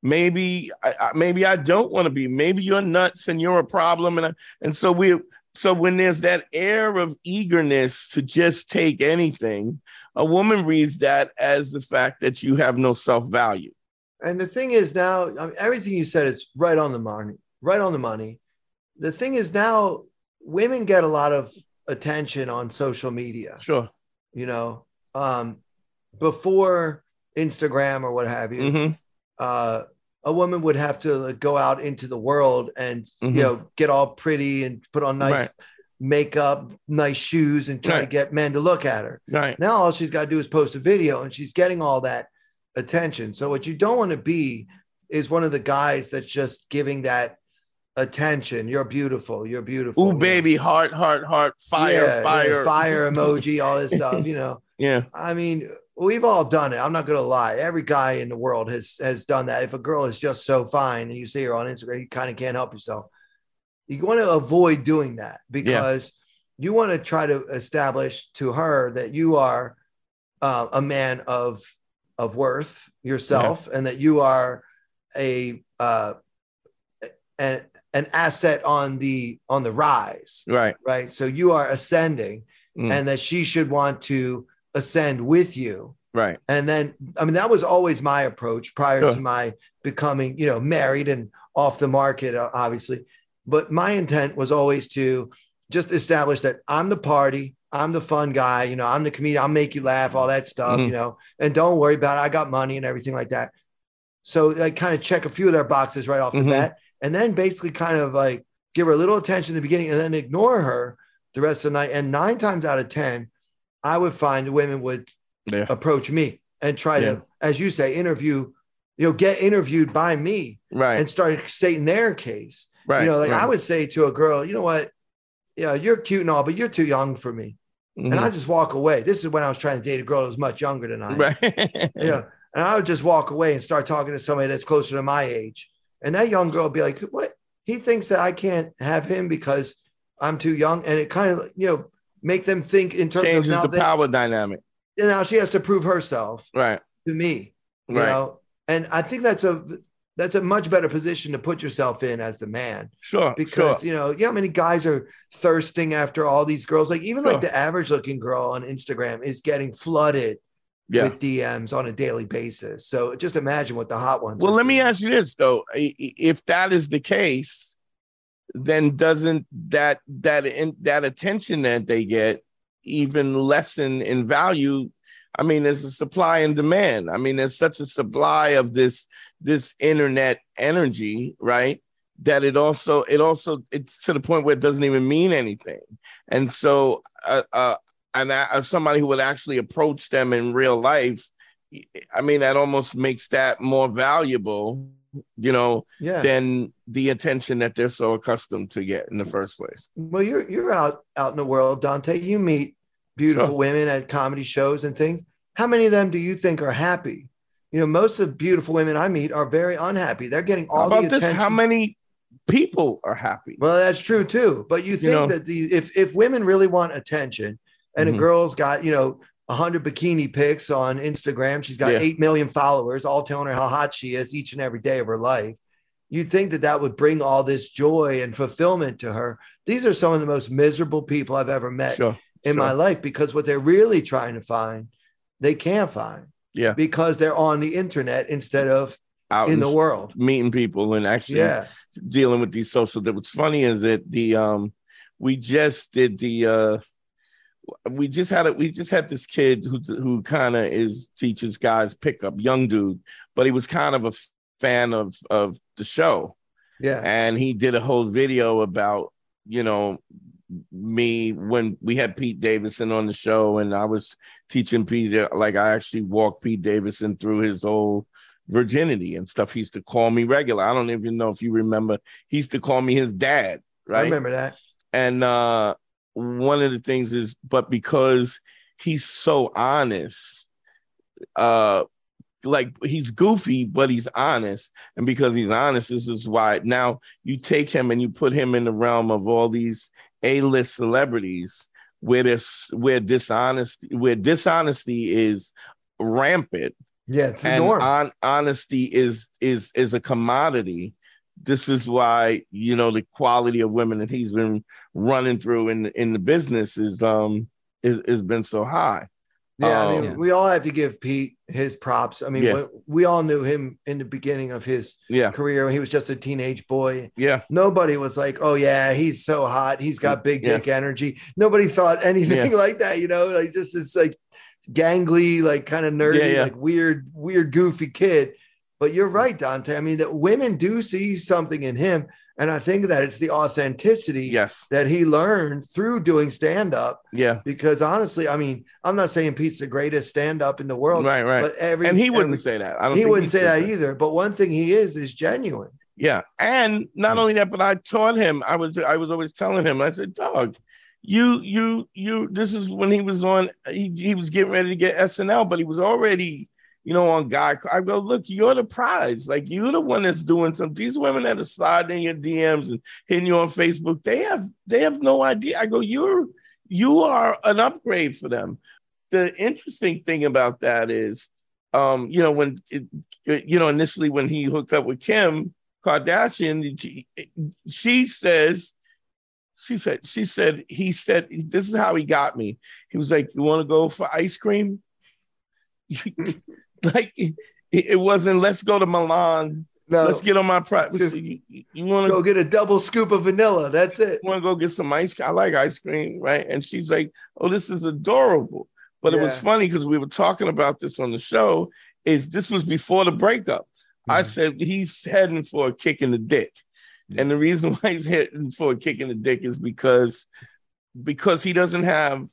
Maybe I, maybe I don't want to be. Maybe you're nuts and you're a problem. And and so we so when there's that air of eagerness to just take anything, a woman reads that as the fact that you have no self value. And the thing is now, I mean, everything you said is right on the money. Right on the money. The thing is now, women get a lot of attention on social media. Sure. You know, um, before Instagram or what have you, mm-hmm. uh, a woman would have to go out into the world and mm-hmm. you know get all pretty and put on nice right. makeup, nice shoes, and try right. to get men to look at her. Right now, all she's got to do is post a video, and she's getting all that attention. So what you don't want to be is one of the guys that's just giving that attention. You're beautiful. You're beautiful. Ooh, baby, heart, heart, heart, fire, yeah, fire, yeah, fire emoji, all this stuff. You know. Yeah. I mean, we've all done it. I'm not gonna lie. Every guy in the world has has done that. If a girl is just so fine and you see her on Instagram, you kind of can't help yourself. You want to avoid doing that because yeah. you want to try to establish to her that you are uh, a man of of worth yourself and that you are a uh, and an asset on the on the rise right right so you are ascending mm. and that she should want to ascend with you right and then i mean that was always my approach prior sure. to my becoming you know married and off the market obviously but my intent was always to just establish that i'm the party i'm the fun guy you know i'm the comedian i'll make you laugh all that stuff mm-hmm. you know and don't worry about it i got money and everything like that so i kind of check a few of their boxes right off the mm-hmm. bat and then basically kind of like give her a little attention in the beginning and then ignore her the rest of the night. And nine times out of 10, I would find the women would yeah. approach me and try yeah. to, as you say, interview, you know, get interviewed by me right. and start stating their case. Right. You know, like right. I would say to a girl, you know what? Yeah, you're cute and all, but you're too young for me. Mm-hmm. And I just walk away. This is when I was trying to date a girl that was much younger than I. Right. yeah. And I would just walk away and start talking to somebody that's closer to my age. And that young girl would be like, what? He thinks that I can't have him because I'm too young. And it kind of, you know, make them think in terms Changes of the they, power dynamic. And now she has to prove herself right to me. You right. know, and I think that's a that's a much better position to put yourself in as the man. Sure. Because sure. you know, you know how many guys are thirsting after all these girls? Like even sure. like the average looking girl on Instagram is getting flooded yeah. with DMs on a daily basis. So just imagine what the hot ones. Well, let me ask you this though: if that is the case, then doesn't that that in, that attention that they get even lessen in value? I mean, there's a supply and demand. I mean, there's such a supply of this this internet energy, right? That it also it also it's to the point where it doesn't even mean anything. And so, uh, uh, and as somebody who would actually approach them in real life, I mean, that almost makes that more valuable, you know, yeah. than the attention that they're so accustomed to get in the first place. Well, you're you're out out in the world, Dante. You meet beautiful sure. women at comedy shows and things. How many of them do you think are happy? You know, most of the beautiful women I meet are very unhappy. They're getting all How about the attention. This? How many people are happy? Well, that's true too. But you think you know, that the if if women really want attention, and mm-hmm. a girl's got you know 100 bikini pics on Instagram. She's got Yeah. 8 million followers, all telling her how hot she is each and every day of her life. You'd think that that would bring all this joy and fulfillment to her. These are some of the most miserable people I've ever met Sure. in my life because what they're really trying to find, they can't find Yeah. because they're on the internet instead of Out in the world. meeting people and actually Yeah. dealing with these social. What's funny is that the um we just did the uh we just had it. We just had this kid who who kind of is teaches guys pickup, young dude, but he was kind of a fan of of the show, Yeah. and he did a whole video about you know me when we had Pete Davidson on the show, and I was teaching Pete like I actually walked Pete Davidson through his whole virginity and stuff. He used to call me regular. I don't even know if you remember. He used to call me his dad, right? I remember that. and uh one of the things is but because he's so honest uh like he's goofy but he's honest. And because he's honest this is why now you take him and you put him in the realm of all these a-list celebrities where this where dishonesty where dishonesty is rampant. Yeah, it's and on, honesty is is is a commodity this is why you know the quality of women that he's been running through in in the business is um is has been so high Yeah, I mean, Um, we all have to give Pete his props. I mean, Yeah. we, all knew him in the beginning of his yeah career when he was just a teenage boy. yeah Nobody was like, "Oh yeah, he's so hot. He's got big Yeah. dick energy." Nobody thought anything like that. You know, like just this like gangly, like kind of nerdy, like weird, weird, goofy kid. But you're right, Dante. I mean, that women do see something in him, and I think that it's the authenticity yes that he learned through doing stand up. yeah Because honestly, I mean, I'm not saying Pete's the greatest stand up in the world, right right but every and he wouldn't every- say that I don't he wouldn't say said that either. But one thing he is is genuine. Yeah, and not mm. only that, but I taught him. I was I was always telling him. I said, "Dog, you you you." This is when he was on. He he was getting ready to get SNL, but he was already you know on guy. I go, look, you're the prize. Like you're the one that's doing some. These women that are sliding in your DMs and hitting you on Facebook, they have they have no idea. I go, you're you are an upgrade for them. The interesting thing about that is, um, you know, when it, you know initially when he hooked up with Kim Kardashian, she, she says, she said, she said, he said, this is how he got me. He was like, you want to go for ice cream? like it, it wasn't, let's go to Milan. No, Let's get on my private. You, you want to go get a double scoop of vanilla. That's it. want to go get some ice cream? I like ice cream, right? And she's like, oh, this is adorable. But it was funny because we were talking about this on the show. Is this was before the breakup? I Mhm. said he's heading for a kick in the dick, and the reason why he's heading for a kick in the dick is because because he doesn't have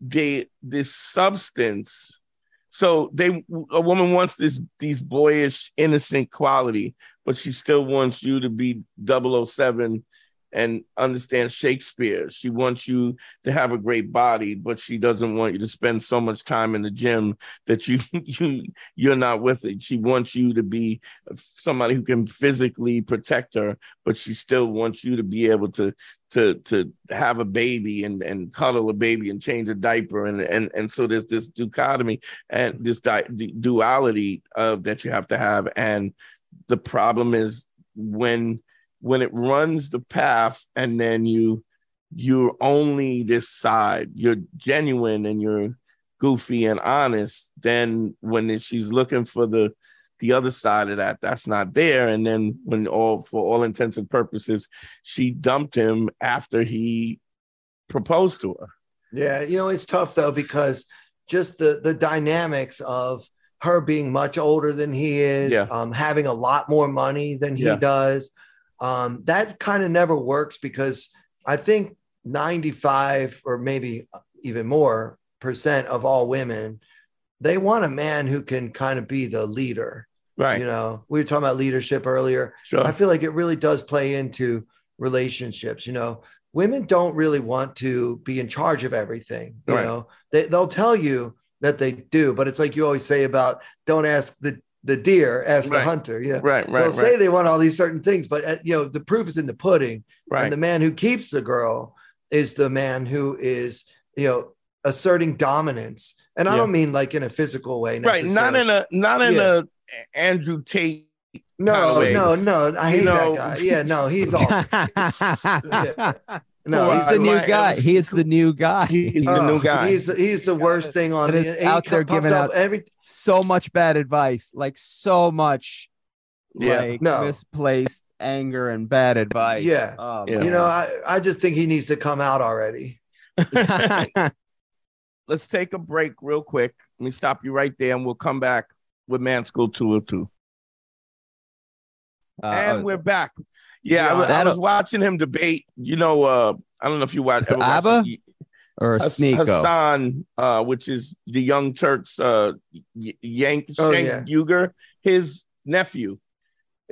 the this substance. So they a woman wants this these boyish innocent quality, but she still wants you to be 007 and understand Shakespeare. She wants you to have a great body, but she doesn't want you to spend so much time in the gym that you you you're not with it. She wants you to be somebody who can physically protect her, but she still wants you to be able to to to have a baby and and cuddle a baby and change a diaper and and and so there's this dichotomy and this di- duality of that you have to have and the problem is when when it runs the path and then you you're only this side you're genuine and you're goofy and honest then when she's looking for the the other side of that that's not there and then when all for all intents and purposes she dumped him after he proposed to her Yeah, you know, it's tough though because just the the dynamics of her being much older than he is, Yeah. um, having a lot more money than he Yeah. does, um, that kind of never works because I think 95 or maybe even more percent of all women they want a man who can kind of be the leader. right You know, we were talking about leadership earlier. sure I feel like it really does play into relationships. You know, women don't really want to be in charge of everything. You Right. know, they, they'll tell you that they do, but it's like you always say about don't ask the, the deer, ask the Right. hunter. You know, right right they'll say they want all these certain things, but uh, you know, the proof is in the pudding. right And the man who keeps the girl is the man who is, you know, asserting dominance. And I Yeah. don't mean like in a physical way. right. Not in a not in Yeah. a Andrew Tate. no, no, no. I You hate know- that guy. Yeah, no, he's all yeah. No, he's he's the new guy. He is the new guy. He's the oh, new guy. He's he's the worst thing on And the out there giving out- every so much bad advice, like so much, Yeah. like No. misplaced anger and bad advice. Yeah. Oh, Yeah. you know, I, I just think he needs to come out already. Let's take a break real quick. Let me stop you right there, and we'll come back with Man School 202. Uh, and oh, we're back. Yeah, I, Yeah, was, I was watching him debate. You know, uh, I don't know if you watch Is it ever watched ABBA? the- or Hass- Sneako. Hasan, uh, which is the Young Turks, uh, Y- Yank Oh, Shank yeah. Uygur, his nephew.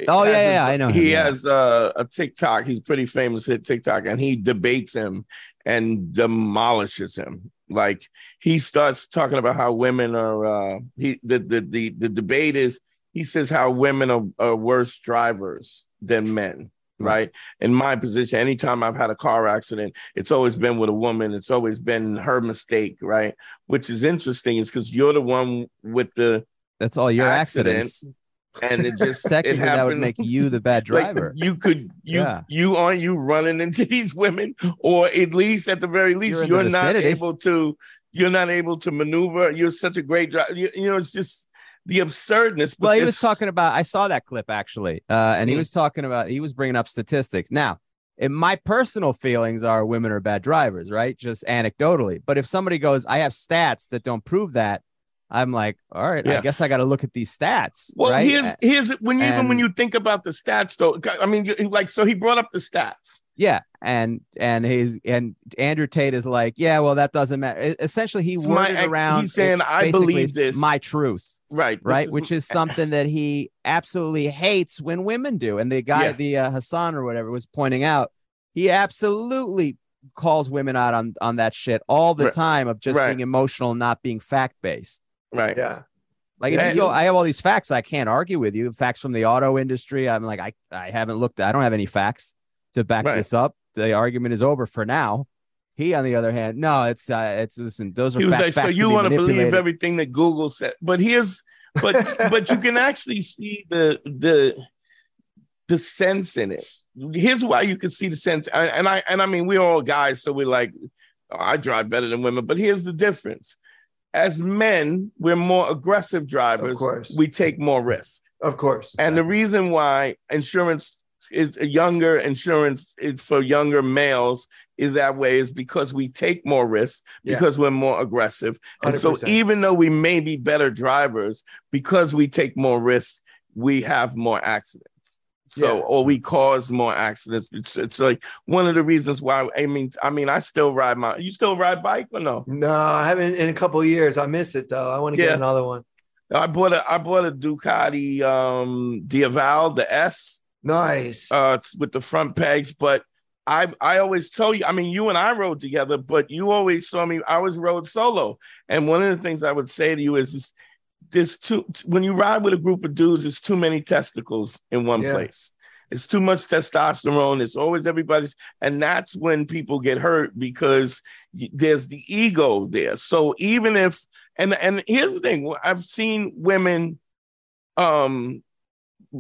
Oh, yeah, his- yeah, I know him, He yeah. has uh, a TikTok. He's pretty famous at TikTok, and he debates him and demolishes him. Like he starts talking about how women are. Uh, he the the the the debate is he says how women are, are worse drivers than men. Right. In my position, anytime I've had a car accident, it's always been with a woman. It's always been her mistake. Right. Which is interesting, is because you're the one with the That's all your accident, accidents. and it just it Technically, that would make you the bad like, driver. you could you Yeah. you aren't you running into these women, or at least at the very least You're you're, not able to you're not able to maneuver. You're such a great driver. You, you know, it's just the absurdness. but well, he was talking about. I saw that clip actually, uh, and he Mm. was talking about. He was bringing up statistics. Now, in my personal feelings are women are bad drivers, right? Just anecdotally. But if somebody goes, I have stats that don't prove that, I'm like, all right, I guess I got to look at these stats. Well, right? here's here's when you, even when you think about the stats, though. I mean, like so he brought up the stats. Yeah, and and his and Andrew Tate is like, yeah, well, that doesn't matter. Essentially, he It's worded ac- around. he's saying, "I believe this." My truth, Right. right? is- Which is something that he absolutely hates when women do. And the guy, Yeah. the uh, Hasan or whatever, was pointing out, he absolutely calls women out on on that shit all the Right. time of just Right. being emotional, and not being fact based. right. Yeah. Like if Yeah, you go, I have all these facts. I can't argue with you. Facts from the auto industry. I'm like, I, I haven't looked. I don't have any facts to back Right. this up. The argument is over for now. He, on the other hand, no, it's uh, it's listen. Those are He was facts. like, so you want to believe everything that Google said, but here's, but but you can actually see the the the sense in it. Here's why you can see the sense, and and I and I mean we're all guys, so we're like, "Oh, I drive better than women, but here's the difference. As men, we're more aggressive drivers. Of course. we take more risk. Of course. And the reason why insurance is younger insurance for younger males is that way is because we take more risks Yeah. because we're more aggressive. And so 100%. even though we may be better drivers, because we take more risks, we have more accidents. So Yeah. or we cause more accidents. It's, it's like one of the reasons why I mean I mean I still ride my you still ride bike or no? no, I haven't in a couple years. I miss it though. I want to Yeah. get another one. I bought a I bought a Ducati um Diavel, the S. Nice. uh with the front pegs but i i always tell you i mean you and i rode together but you always saw me i was rode solo and one of the things i would say to you is this there's too when you ride with a group of dudes there's too many testicles in one Yeah. place it's too much testosterone it's always everybody's and that's when people get hurt because there's the ego there so even if and and here's the thing i've seen women um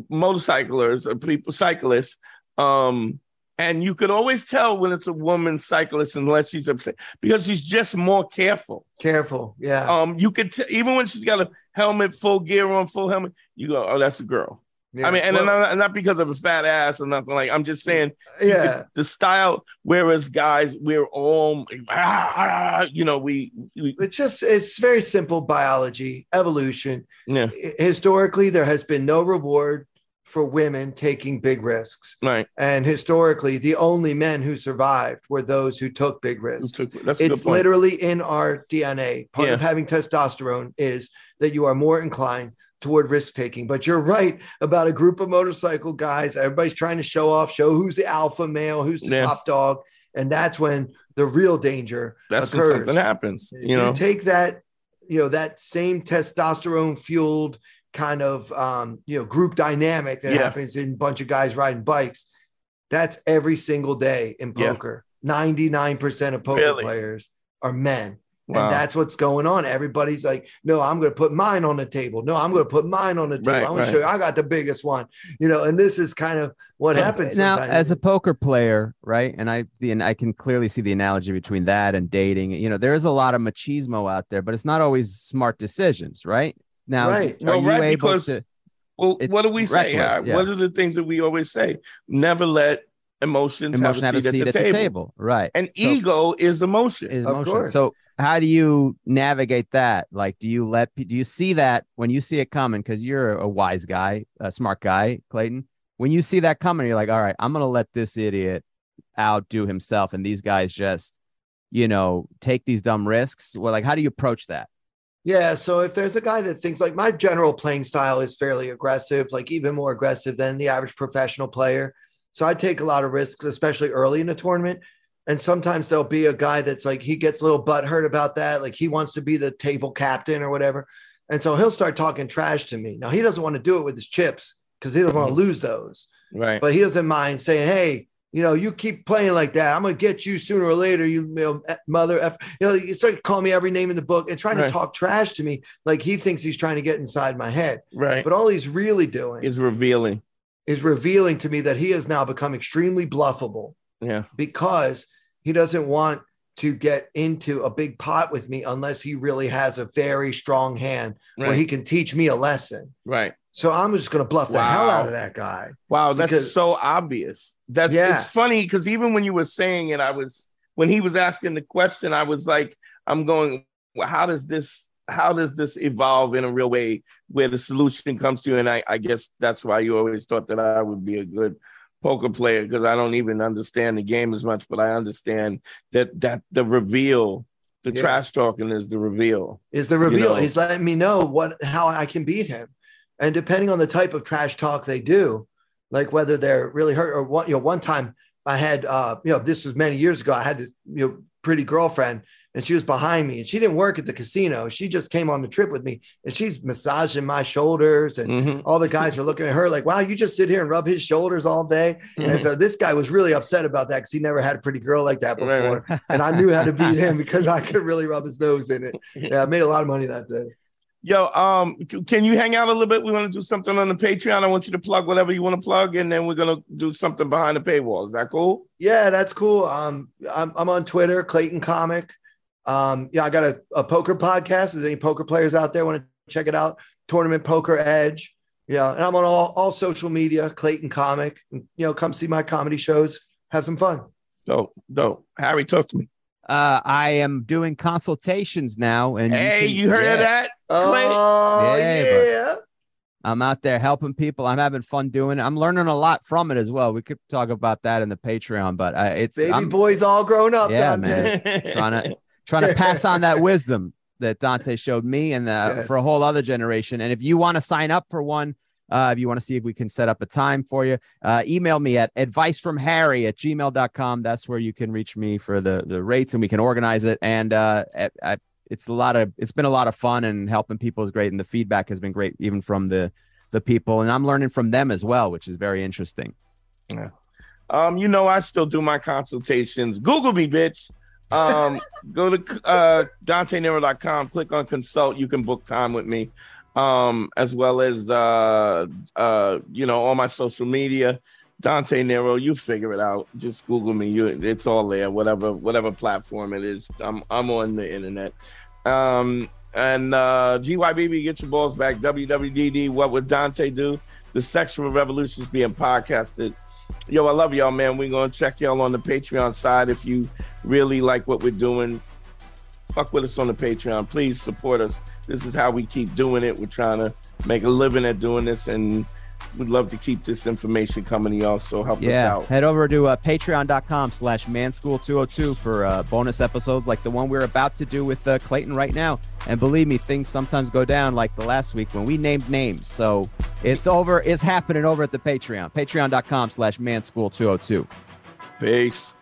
motorcyclers or people cyclists um and you could always tell when it's a woman cyclist unless she's upset because she's just more careful Careful. Yeah. um you could t- even when she's got a helmet full gear on full helmet you go oh that's a girl yeah. i mean and Well, not, not because of a fat ass or nothing like i'm just saying yeah. the style whereas guys we're all ah, you know we, we It's just it's very simple biology, evolution. yeah Historically, there has been no reward for women taking big risks. right And historically, the only men who survived were those who took big risks. that's a It's literally in our DNA. Part of having testosterone is that you are more inclined toward risk taking. But you're right about a group of motorcycle guys. Everybody's trying to show off, show who's the alpha male, who's the Yeah. top dog. And that's when the real danger that's when occurs. something happens If you know take that, you know, that same testosterone fueled kind of um, you know, group dynamic that Yeah. happens in a bunch of guys riding bikes. That's every single day in poker. 99% of poker Really? players are men. Wow. And that's what's going on. Everybody's like, no, I'm going to put mine on the table. No, I'm going to put mine on the table. Right, I'm going right. to show you, I got the biggest one, you know, and this is kind of what happens. now sometimes. as a poker player right and i the and i can clearly see the analogy between that and dating you know there is a lot of machismo out there but it's not always smart decisions right now Right. are Well, you right, able because to Well, what do we say? reckless, Uh, yeah. What are the things that we always say? Never let emotions emotion have a seat, at, the, table. right And So- ego is emotion. is Of course. So how do you navigate that? Like, do you let do you see that when you see it coming? Because you're a wise guy, a smart guy, Clayton. When you see that coming, you're like, all right, I'm gonna let this idiot outdo himself, and these guys just, you know, take these dumb risks. Well, like, how do you approach that? Yeah. So if there's a guy that thinks like my general playing style is fairly aggressive, like even more aggressive than the average professional player. So I take a lot of risks, especially early in the tournament. And sometimes there'll be a guy that's like, he gets a little butthurt about that. Like he wants to be the table captain or whatever. And so he'll start talking trash to me. Now he doesn't want to do it with his chips because he doesn't want to lose those, Right. but he doesn't mind saying, Hey, you know, you keep playing like that. I'm gonna get you sooner or later. You, you know, eh, mother, F. you know, you start calling me every name in the book and trying Right. to talk trash to me, like he thinks he's trying to get inside my head. right. But all he's really doing is revealing. is revealing to me that he has now become extremely bluffable Yeah. because he doesn't want to get into a big pot with me unless he really has a very strong hand where he can teach me a lesson. right. So I'm just going to bluff the hell out of that guy. Wow, that's Because- so obvious. That's Yeah. it's funny because even when you were saying it, I was when he was asking the question, I was like, I'm going, well, how does this how does this evolve in a real way where the solution comes to you? And I, I guess that's why you always thought that I would be a good poker player because I don't even understand the game as much, but I understand that that the reveal, the Yeah. trash talking is the reveal. Is the reveal. know. He's letting me know what how I can beat him. And depending on the type of trash talk they do, like whether they're really hurt or one, you know, one time I had uh, you know, this was many years ago. I had this, you know, pretty girlfriend and she was behind me and she didn't work at the casino. She just came on the trip with me and she's massaging my shoulders and Mhm. all the guys are looking at her like, wow, you just sit here and rub his shoulders all day. And so this guy was really upset about that because he never had a pretty girl like that before. right. And I knew how to beat him because I could really rub his nose in it. Yeah, I made a lot of money that day. Yo, um, can you hang out a little bit? We want to do something on the Patreon. I want you to plug whatever you want to plug, and then we're gonna do something behind the paywall. Is that cool? Yeah, that's cool. Um, I'm, I'm on Twitter, Clayton Comic. Um, yeah, I got a, a poker podcast. If there's any poker players out there want to check it out? Tournament Poker Edge. Yeah, and I'm on all, all social media, Clayton Comic. And, You know, come see my comedy shows. Have some fun. Dope, dope. Harry, talk to me. Uh, I am doing consultations now, and hey, can- you heard yeah. of that? Clay? Oh Yeah, yeah. I'm out there helping people. I'm having fun doing it. I'm learning a lot from it as well. We could talk about that in the Patreon, but uh, it's Baby I'm boys all grown up. Yeah, man. trying to trying to pass on that wisdom that Dante showed me and uh, Yes. for a whole other generation. And if you want to sign up for one, uh, if you want to see if we can set up a time for you, uh, email me at advicefromharry at gmail.com. That's where you can reach me for the, the rates and we can organize it. And uh, it's a lot of, it's been a lot of fun and helping people is great. And the feedback has been great, even from the, the people. And I'm learning from them as well, which is very interesting. Yeah. Um, you know, I still do my consultations. Google me, bitch. Um, go to uh DanteNero.com, click on consult. You can book time with me. Um, as well as uh uh, you know, all my social media. Dante Nero, you figure it out. Just Google me. You it's all there, whatever, whatever platform it is. I'm I'm on the internet. Um and uh GYBB, get your balls back. WWDD, what would Dante do? The sexual revolution is being podcasted. Yo, I love y'all, man. We're gonna check y'all on the Patreon side. If you really like what we're doing, fuck with us on the Patreon. Please support us. This is how we keep doing it. We're trying to make a living at doing this, and we'd love to keep this information coming to y'all. So help Yeah, us out. head over to uh, patreon.com slash manschool202 for uh, bonus episodes like the one we're about to do with uh, Clayton right now. And believe me, things sometimes go down like the last week when we named names. So it's over. It's happening over at the Patreon. Patreon.com slash manschool202. Peace.